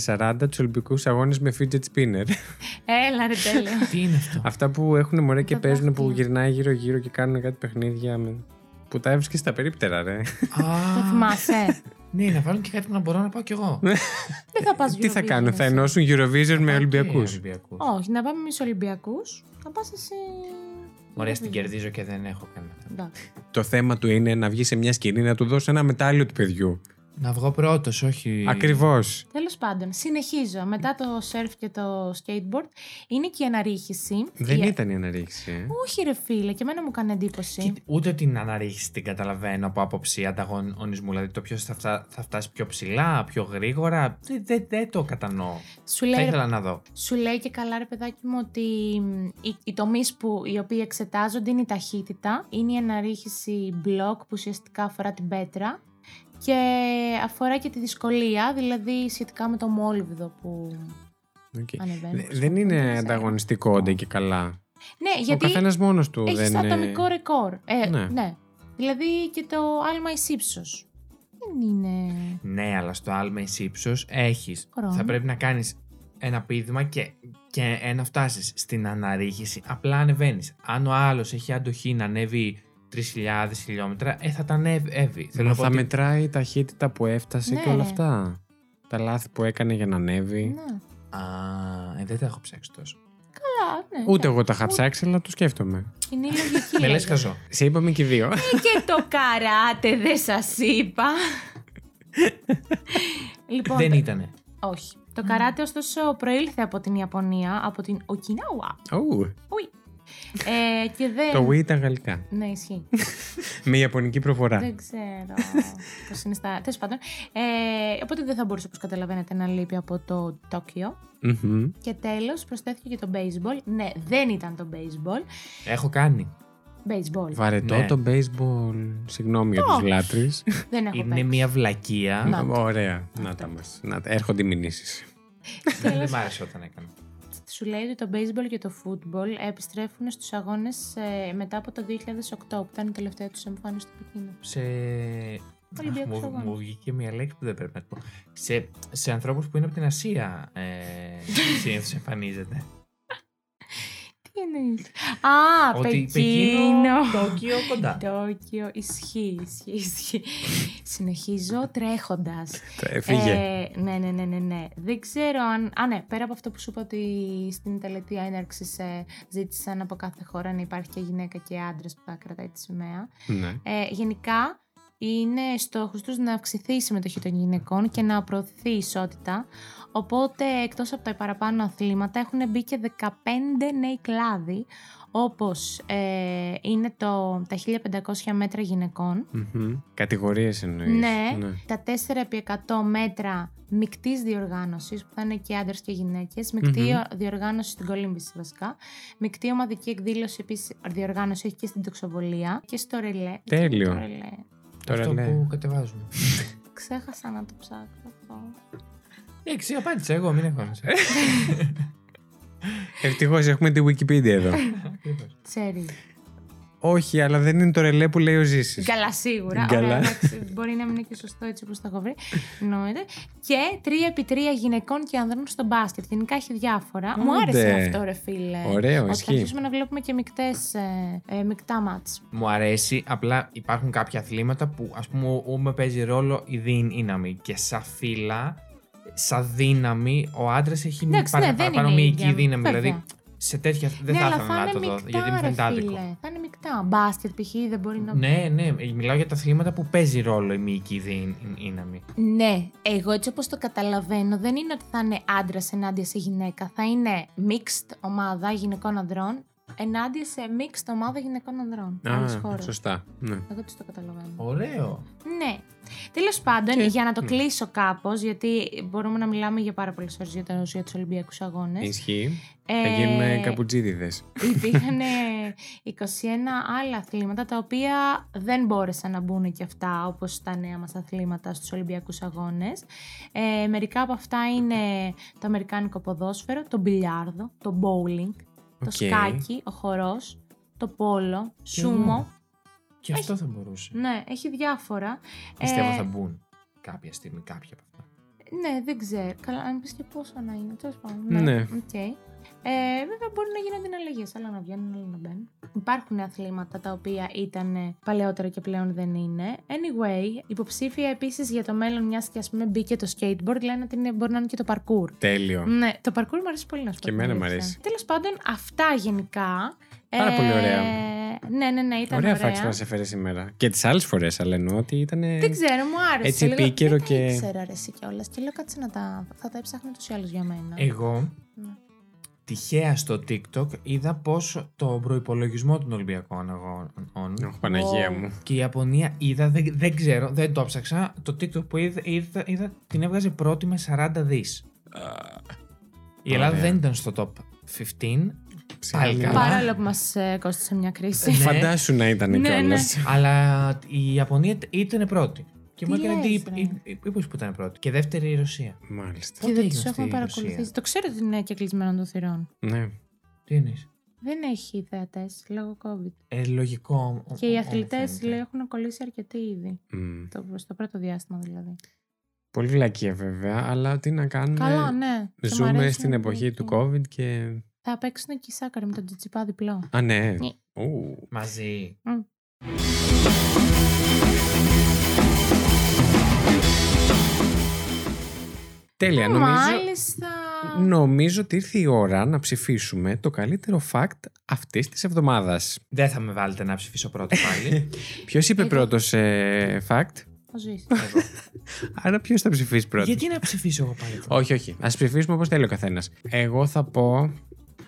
2040 τους Ολυμπιακούς Αγώνες με fidget spinner. <laughs> Έλα ρε τέλειο. <laughs> Τι είναι αυτό; Αυτά που έχουν μωρέ και Τα παίζουν που δάχτυλα. γυρνάει γύρω-γύρω και κάνουν κάτι παιχνίδια. Με... Που τα έβρισκες στα περίπτερα, ρε. το Α, θυμάσαι. Ναι, να βάλουν και κάτι που να μπορώ να πάω κι εγώ. Δεν θα πας Τι θα Eurovision κάνουν, θα εσύ. ενώσουν Eurovision με Πάω και Ολυμπιακούς. Ολυμπιακούς. Όχι, να πάμε εμείς Ολυμπιακούς. Θα πας εσύ. Ωραία, την Eurovision. κερδίζω και δεν έχω κανένα. Εντάξει. Το θέμα του είναι να βγει σε μια σκηνή να του δώσει ένα μετάλλιο του παιδιού. Να βγω πρώτος, όχι. Ακριβώς. Τέλος πάντων, συνεχίζω. Μετά το surf και το skateboard είναι και η αναρρίχηση. Δεν Η- ήταν η αναρρίχηση. Ε. Όχι, ρε φίλε, και εμένα μου κάνει εντύπωση. Κοίτα, Ούτε την αναρρίχηση την καταλαβαίνω από άποψη ανταγωνισμού. Δηλαδή το ποιος θα, φτά- θα φτάσει πιο ψηλά, πιο γρήγορα. Δεν δεν- δεν το κατανοώ. Σου Θα λέει, ήθελα να δω. σου λέει και καλά, ρε παιδάκι μου, ότι μ, οι, οι τομείς που οι οποίοι εξετάζονται είναι η ταχύτητα, είναι η αναρρίχηση μπλοκ που ουσιαστικά αφορά την πέτρα και αφορά και τη δυσκολία, δηλαδή σχετικά με το μόλυβδο που Οκ. ανεβαίνεις. Δε- που Δεν είναι ξέρω. ανταγωνιστικό ντε και καλά. Ναι, Ο γιατί καθένας μόνος του έχεις δεν ατομικό είναι. ρεκόρ. Ε, Ναι. ναι. Δηλαδή και το άλμα εις ύψος. Δεν είναι... Ναι, αλλά στο άλμα εις ύψος έχεις. Χρόνο. Θα πρέπει να κάνεις ένα πήδημα και, και ένα φτάσεις στην αναρρίχηση. Απλά ανεβαίνεις. Αν ο άλλος έχει αντοχή να ανέβει 3.000 χιλιόμετρα, ε, θα τα ανέβει. Μα θα μετράει η ταχύτητα που έφτασε Ναι, και όλα ρε. αυτά. Τα λάθη που έκανε για να ανέβει. Ναι. Α, ε, δεν τα έχω ψάξει τόσο. Καλά, ναι. Ούτε ναι. εγώ τα είχα ψάξει, αλλά το σκέφτομαι. Είναι η λογική. Με λες λέγεται. χαζό. Σε είπαμε και οι δύο. Και το καράτε δεν σας είπα. λοιπόν, Δεν το- ήτανε. Όχι. Το καράτε ωστόσο προήλθε από την Ιαπωνία, από την Οκινάουα. Ου, Ουι. Ε, και δεν... το Wii ήταν γαλλικά. Ναι, ισχύει. <laughs> Με ιαπωνική προφορά. δεν ξέρω πώς είναι στα. Τέλος πάντων. Ε, οπότε δεν θα μπορούσε, όπως καταλαβαίνετε, να λείπει από το Τόκιο. Μμμ. Και τέλος προσθέθηκε και το baseball. Ναι, δεν ήταν το baseball. Έχω κάνει. Baseball. Βαρετό Ναι. το baseball. Συγγνώμη για τους λάτρεις. <laughs> δεν έχω Είναι παίξει. μια βλακεία. Να. Ωραία. Να τα μας. Να τα- Έρχονται οι μηνύσεις. Δεν μ' άρεσε όταν έκανα. Σου λέει ότι το baseball και το football επιστρέφουν στους αγώνες ε, μετά από το 2008 που ήταν η τελευταία τους εμφάνιση στο Πεκίνο. Σε. Ολυμπιακούς Μου, αγώνες. μου βγήκε μια λέξη που δεν πρέπει να την πω. Σε, σε ανθρώπους που είναι από την Ασία ε, <laughs> συνήθως εμφανίζεται. Τι εννοείς; Α, Ότι Πεκίνο. Τόκιο κοντά. Τόκιο, ισχύει, ισχύει, ισχύει. Συνεχίζω τρέχοντας. Ε, Φύγε. Ε, ναι, ναι, ναι, ναι, ναι. Δεν ξέρω αν. Α, ναι, πέρα από αυτό που σου είπα ότι στην τελετή έναρξη ε, ζήτησαν από κάθε χώρα να υπάρχει και γυναίκα και άντρας που θα κρατάει τη σημαία. Ναι. Ε, γενικά είναι στόχος τους να αυξηθεί η συμμετοχή των γυναικών και να προωθηθεί η ισότητα. Οπότε εκτός από τα παραπάνω αθλήματα έχουν μπει και 15 νέοι κλάδοι όπως ε, είναι το, τα 1500 μέτρα γυναικών, Μμμ. Κατηγορίες εννοείς. ναι, τα 4 επί 100 μέτρα μεικτής διοργάνωσης που θα είναι και άντρες και γυναίκες, μεικτή Μμμ. διοργάνωση στην κολύμβηση βασικά, μεικτή ομαδική εκδήλωση επίσης διοργάνωση έχει και στην τοξοβολία και στο ρελέ. Τέλειο. Το ρελέ. Τώρα Αυτό ναι. που κατεβάζουμε. <laughs> Ξέχασα να το ψάξω αυτό. Εντάξει, απάντησα εγώ, μην αγχώνεσαι. <laughs> Ευτυχώς έχουμε τη Wikipedia εδώ. Ακριβώς. Ξέρει. Όχι, αλλά δεν είναι το ρελέ που λέει ο Ζήσης. Καλά, σίγουρα. Καλά. Ωραία, εντάξει, μπορεί να μην είναι και σωστό έτσι όπως το έχω βρει. Εννοείται. Και 3x3 γυναικών και ανδρών στο μπάσκετ. Γενικά έχει διάφορα. Μου άρεσε Άντε. αυτό, ρε φίλε. Ωραίο, Ότι θα ισχύει. αρχίσουμε να βλέπουμε και μεικτές, ε, ε, μεικτά μάτς. Μου αρέσει, απλά υπάρχουν κάποια αθλήματα που ας πούμε ούμε παίζει ρόλο η δύναμη και σαν φύλλα, σαν δύναμη, ο άντρας έχει Εντάξει, παρα, ναι, δεν παραπάνω είναι η μυϊκή ίδια. δύναμη. Βέβαια. Δηλαδή σε τέτοια δεν ναι, θα αλλά ήθελα θα να το είναι δω, μεικτά, γιατί μου ρε φαίνεται άδικο. φίλε. Θα είναι μεικτά. Μπάσκετ π.χ. δεν μπορεί να... Ναι, ναι, μιλάω για τα αθλήματα που παίζει ρόλο η μυϊκή δυ- δύναμη. Ναι, εγώ έτσι όπως το καταλαβαίνω δεν είναι ότι θα είναι άντρας ενάντια σε γυναίκα. Θα είναι mixed ομάδα γυναικών ανδρών ενάντια σε mixed ομάδα γυναικών ανδρών. Άλλες Α, χώρες. σωστά. Ναι. Εγώ έτσι το καταλαβαίνω. Ωραίο. Ναι. Τέλος πάντων, Και- για να το ναι. κλείσω κάπως, γιατί μπορούμε να μιλάμε για πάρα πολλές ώρες για, τους- για τους Ολυμπιακούς Αγώνες. Ισχύει. Ε, Θα γίνουμε Καπουτζίδηδες. Υπήρχαν 21 <laughs> άλλα αθλήματα τα οποία δεν μπόρεσαν να μπουν και αυτά όπως τα νέα μας αθλήματα στους Ολυμπιακούς Αγώνες. Ε, μερικά από αυτά είναι το Αμερικάνικο ποδόσφαιρο, το μπιλιάρδο, το bowling, το Οκ. σκάκι, ο χορός, το πόλο, Και σούμο. εγώ. Και αυτό θα μπορούσε. Ναι, έχει διάφορα. Πιστεύω Ε, θα μπουν κάποια στιγμή κάποια από αυτά. Ναι, δεν ξέρω. Καλά, αν πεις και πόσο να είναι. Τέλος πάντων. Ναι. οκ. Ε, βέβαια, μπορεί να γίνονται αλλαγές. Άλλα να βγαίνουν, άλλα να μπαίνουν. Υπάρχουν αθλήματα τα οποία ήταν ε, παλαιότερα και πλέον δεν είναι. Anyway, υποψήφια επίσης για το μέλλον, μιας και ας πούμε μπήκε το skateboard, λένε ότι είναι, μπορεί να είναι και το parkour. Τέλειο. Ναι, το parkour μου αρέσει πολύ να σου πω. Και την εμένα μου αλήθεια. αρέσει. Τέλος πάντων, αυτά γενικά. Πάρα πολύ ωραία. Ναι, ναι, ναι, ήταν Ωραία ωραία. φάξη μα έφερε σήμερα. Και τις άλλες φορές, αλλά εννοώ ότι ήταν. Δεν ξέρω, μου άρεσε. Έτσι Λίγο- επίκαιρο δεν και- Δεν ξέρω, αρέσει κιόλας. Και λέω κάτσε να τα. Θα τα έψαχνα ούτω ή άλλω για μένα. Εγώ Ναι. Τυχαία στο TikTok είδα πως το προπολογισμό των Ολυμπιακών Αγώνων Αχ, Παναγία Wow. μου. και η Ιαπωνία είδα, δεν, δεν ξέρω, δεν το ψάξα. Το TikTok που είδα, είδα, είδα την έβγαζε πρώτη με 40 δις. Η Ελλάδα Ωραία. δεν ήταν στο top 15, Πάλι καλά. Παρόλο που μας ε, κόστησε μια κρίση. Ναι. Φαντάσου να ήταν Ναι, κιόλας. ναι. αλλά η Ιαπωνία ήταν πρώτη. Και Τι μου έκανε λες, εντύπωση ρε. είπε που ήταν πρώτη. Και δεύτερη η Ρωσία. Μάλιστα. Και Πότε δεν έγινε τους αυτή έχουμε η παρακολουθήσει. Ρωσία; Το ξέρω ότι είναι και κλεισμένο των θυρών. Ναι. Τι εννοείς; Δεν έχει θεατές λόγω COVID. Ε, λογικό. ο- Και οι ο- αθλητές φαίνεται. λέει έχουν κολλήσει αρκετοί ήδη. Μμ. Το, στο πρώτο διάστημα δηλαδή. Πολύ βλακεία βέβαια, αλλά τι να κάνουμε; Καλά, ναι. Και μ' Ζούμε αρέσουν στην εποχή πολύ. του COVID και. Θα παίξουν και οι σάκαροι με τον Τζιτσιπά διπλό. Α, ναι. Ναι. Ου. Μαζί. Τέλεια, νομίζω. Μάλιστα. Νομίζω ότι ήρθε η ώρα να ψηφίσουμε το καλύτερο fact αυτής της εβδομάδας. Δεν θα με βάλετε να ψηφίσω πρώτο πάλι. <laughs> Ποιος είπε Εγώ. πρώτος fact, Ο Ζήσης. Εγώ. άρα ποιος θα ψηφίσει πρώτος; Γιατί να ψηφίσω εγώ πάλι. πρώτο; Όχι, όχι. Α ψηφίσουμε όπως θέλει ο καθένας. Εγώ θα πω.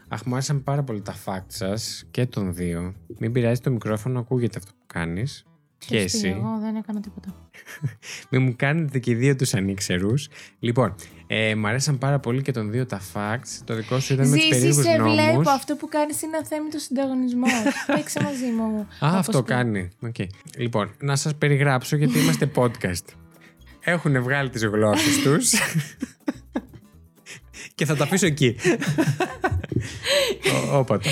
Αχ, μου άρεσαν πάρα πολύ τα fact σας και των δύο. Μην πειράζει το μικρόφωνο, ακούγεται αυτό που κάνεις. Και Ξέρεις τι, εσύ; Εγώ δεν έκανα τίποτα. <laughs> Μην μου κάνετε και οι δύο τους ανήξερους. Λοιπόν, ε, μου αρέσαν πάρα πολύ και των δύο τα facts. Το δικό σου ήταν με τους Ζήση, περίεργους σε νόμους. βλέπω. Αυτό που κάνεις είναι αθέμιτο συνταγωνισμό. <laughs> Παίξε μαζί μου. Α, Όπως αυτό που- κάνει. Οκ. Λοιπόν, να σας περιγράψω γιατί είμαστε podcast. Έχουν βγάλει τις γλώσσες τους <laughs> και θα τα αφήσω εκεί. Ω- Όποτε.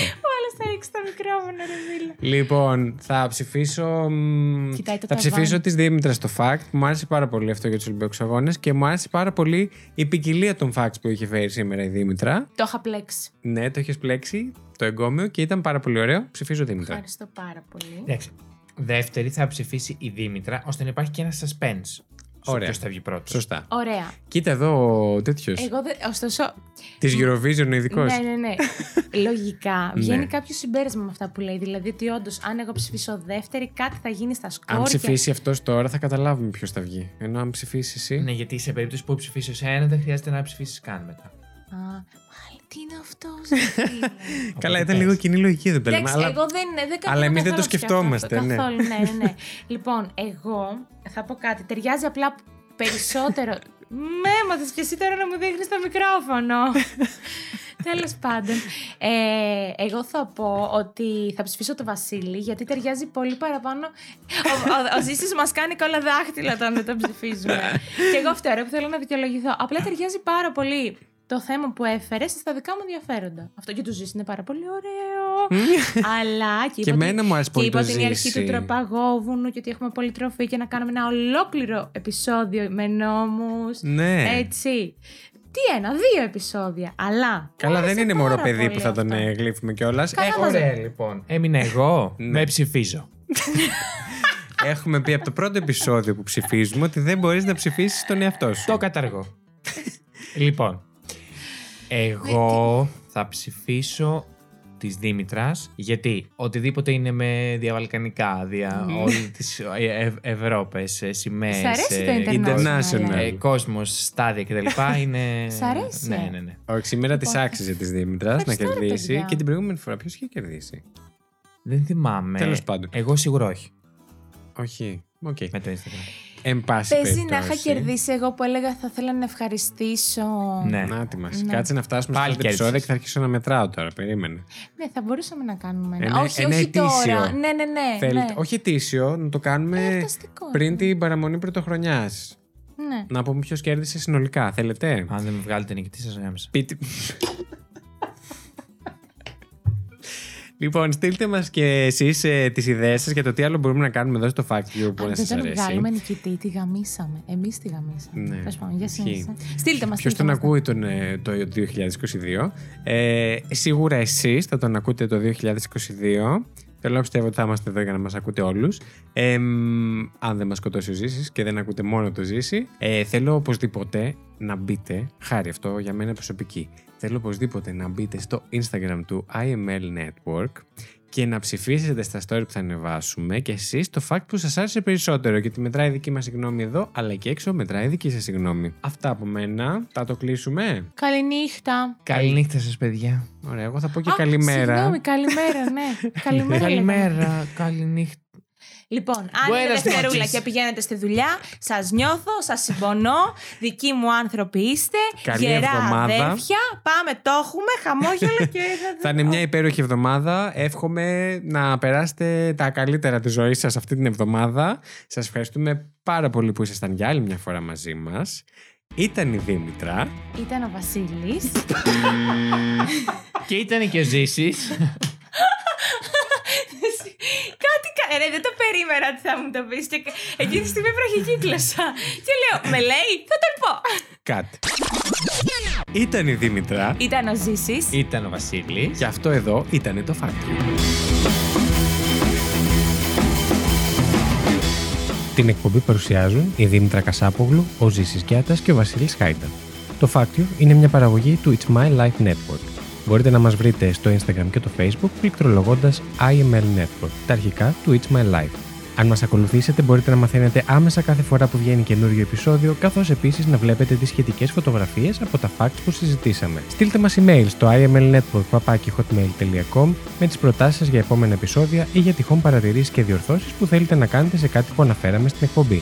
Όλες θα ρίξει το μικρόφωνο, ρε Μίλα. Λοιπόν, θα ψηφίσω. μ, Κοιτάει το θα ταβάνι. ψηφίσω της Δήμητρας στο fact. Μου άρεσε πάρα πολύ αυτό για τους Ολυμπιακούς Αγώνες και μου άρεσε πάρα πολύ η ποικιλία των facts που είχε φέρει σήμερα η Δήμητρα. Το είχα πλέξει. Ναι, το είχες πλέξει το εγκόμιο και ήταν πάρα πολύ ωραίο. Ψηφίζω Δήμητρα. Ευχαριστώ πάρα πολύ. Εντάξει. Δεύτερη θα ψηφίσει η Δήμητρα ώστε να υπάρχει και ένα suspense. Ωραία. Ποιος θα βγει πρώτος. Σωστά. Ωραία. Κοίτα εδώ ο τέτοιος. Εγώ δεν. Ωστόσο. Της Eurovision ο ειδικός. Ναι, ναι, ναι. <laughs> Λογικά βγαίνει Ναι. κάποιο συμπέρασμα με αυτά που λέει. Δηλαδή ότι όντως, αν εγώ ψηφίσω δεύτερη, κάτι θα γίνει στα σκόρ. Αν και- ψηφίσει αυτός τώρα θα καταλάβουμε ποιος θα βγει. Ενώ αν ψηφίσεις εσύ. Ναι, γιατί σε περίπτωση που ψηφίσεις σε ένα δεν χρειάζεται να ψηφίσεις καν μετά. Α, μάλλον τι είναι αυτό. <laughs> Καλά, Οπότε ήταν πες. λίγο κοινή λογική δεν Εντάξει, λέμε. Αλλά εγώ δεν, δεν καθόλου Αλλά εμείς δεν καθόλου το σκεφτόμαστε, αυτό. ναι. Καθόλου, ναι, ναι, ναι. <laughs> λοιπόν, εγώ θα πω κάτι. Ταιριάζει απλά περισσότερο. <laughs> Με έμαθε και εσύ τώρα να μου δείχνεις το μικρόφωνο. Τέλος πάντων. Ε, εγώ θα πω ότι θα ψηφίσω το Βασίλη γιατί ταιριάζει πολύ παραπάνω. Ο, ο, ο Ζήσης μας κάνει κόλλα δάχτυλα όταν δεν το ψηφίζουμε. και εγώ αυτό που θέλω να δικαιολογηθώ. Απλά ταιριάζει πάρα πολύ το θέμα που έφερες στα δικά μου ενδιαφέροντα. Αυτό και του Ζήση είναι πάρα πολύ ωραίο. <laughs> Αλλά και, Και είπα ότι- εμένα μου άρεσε και πολύ είπα το ότι είναι η αρχή Ζήση. του τροπαγόβουνου και ότι έχουμε πολυτροφή και να κάνουμε ένα ολόκληρο επεισόδιο με νόμους. Ναι. Έτσι. Τι ένα, δύο επεισόδια. Αλλά. μου Καλά, δεν άρεσε είναι πάρα μωρό παιδί πολύ που θα τον αυτό. ε, γλύφουμε κιόλας. Καλά, Ε, μας- ωραία λοιπόν. Έμεινα εγώ. Ναι. Με ψηφίζω. <laughs> Έχουμε πει από το πρώτο επεισόδιο που ψηφίζουμε ότι δεν μπορείς να ψηφίσεις τον εαυτό σου. Το καταργώ. <laughs> λοιπόν, εγώ θα ψηφίσω της Δήμητρας γιατί οτιδήποτε είναι με διαβαλκανικά, δια όλη τις ε, ε, Ευρώπες, ε, σημαίες, Σ' αρέσει το ε, international. ε, κόσμος, στάδια κτλ. <laughs> είναι... Σ' αρέσει; Ναι, ναι, ναι. Όχι, σήμερα της Λοιπόν, άξιζε της Δήμητρας να ευχαριστώ, ρε, κερδίσει παιδιά. και την προηγούμενη φορά ποιος είχε κερδίσει. Δεν θυμάμαι. Τέλος πάντων. Εγώ σίγουρα όχι. Όχι. Οκ. Με το Instagram. Εν πάση Παίζει να είχα περιπτώσει. κερδίσει εγώ που έλεγα θα ήθελα να ευχαριστήσω. Ναι. Να τη μας. Ναι. Κάτσε να φτάσουμε Πάλι στο επεισόδιο κέρδισες. και θα αρχίσω να μετράω τώρα. Περίμενε. Ναι, θα μπορούσαμε να κάνουμε ένα. Ένα- όχι, ένα όχι ετήσιο. τώρα. Ναι, ναι, ναι. Θέλετε- ναι. Όχι ετήσιο, να το κάνουμε Εορταστικό. πριν την παραμονή πρωτοχρονιάς. Ναι. Να πούμε ποιος κέρδισε συνολικά. Θέλετε; Αν δεν με βγάλετε νικητή σας γάμισα. Πείτε. Λοιπόν, στείλτε μας και εσείς ε, τις ιδέες σας για το τι άλλο μπορούμε να κάνουμε εδώ στο Fact View που Αν να δεν σας τον αρέσει. βγάλουμε νικητή, τη γαμίσαμε. Εμείς τη γαμίσαμε. Ναι. Τέλος πάντων, για Ισχύει. συνέχισε. Στείλτε μας. Ποιος τον ακούει τον, ε, το 2022. Ε, σίγουρα εσείς θα τον ακούτε το 2022. Θέλω να πιστεύω ότι θα είμαστε εδώ για να μας ακούτε όλους. Ε, μ, αν δεν μας σκοτώσει ο Ζήσης και δεν ακούτε μόνο το Ζήση. Ε, θέλω οπωσδήποτε να μπείτε, χάρη αυτό για μένα προσωπική, θέλω οπωσδήποτε να μπείτε στο Instagram του IML Network και να ψηφίσετε στα story που θα ανεβάσουμε και εσείς το fact που σας άρεσε περισσότερο γιατί μετράει η δική μας γνώμη εδώ αλλά και έξω μετράει η δική σας γνώμη. Αυτά από μένα. Θα το κλείσουμε. Καληνύχτα. Καληνύχτα σας παιδιά. Ωραία, εγώ θα πω και Α, καλημέρα. Συγγνώμη, καλημέρα, ναι. <laughs> καλημέρα. λέγαμε. Καλημέρα, καληνύχτα. Λοιπόν, αν Buenas είναι δευτερούλα noches. και πηγαίνετε στη δουλειά, σας νιώθω, σας συμπονώ. Δικοί μου άνθρωποι είστε. Καλή γερά εβδομάδα. αδέρφια. Πάμε, το έχουμε. Χαμόγελο και θα. Θα είναι μια υπέροχη εβδομάδα. Εύχομαι να περάσετε τα καλύτερα της ζωής σας αυτή την εβδομάδα. Σας ευχαριστούμε πάρα πολύ που ήσασταν για άλλη μια φορά μαζί μας. Ήταν η Δήμητρα. Ήταν ο Βασίλης. Και ήταν και ο Ζήσης. <laughs> Κάτι κα... Ρε, δεν το περίμενα ότι θα μου το πεις. Και εκείνη τη στιγμή βραχικύκλωσα. και λέω, με λέει, θα τον πω. Κάτι. Ήταν η Δήμητρα. Ήταν ο Ζήσης. Ήταν ο Βασίλης. Και αυτό εδώ ήταν το Fact You. Την εκπομπή παρουσιάζουν η Δήμητρα Κασάπογλου, ο Ζήσης Γιάτας και ο Βασίλης Χάιτα. Το Factio είναι μια παραγωγή του It's My Life Network. Μπορείτε να μας βρείτε στο Instagram και το Facebook πληκτρολογώντας IML Network, τα αρχικά του It's My Life. Αν μας ακολουθήσετε μπορείτε να μαθαίνετε άμεσα κάθε φορά που βγαίνει καινούριο επεισόδιο, καθώς επίσης να βλέπετε τις σχετικές φωτογραφίες από τα facts που συζητήσαμε. Στείλτε μας email στο imlnetwork.hotmail.com με τις προτάσεις σας για επόμενα επεισόδια ή για τυχόν παρατηρήσεις και διορθώσεις που θέλετε να κάνετε σε κάτι που αναφέραμε στην εκπομπή.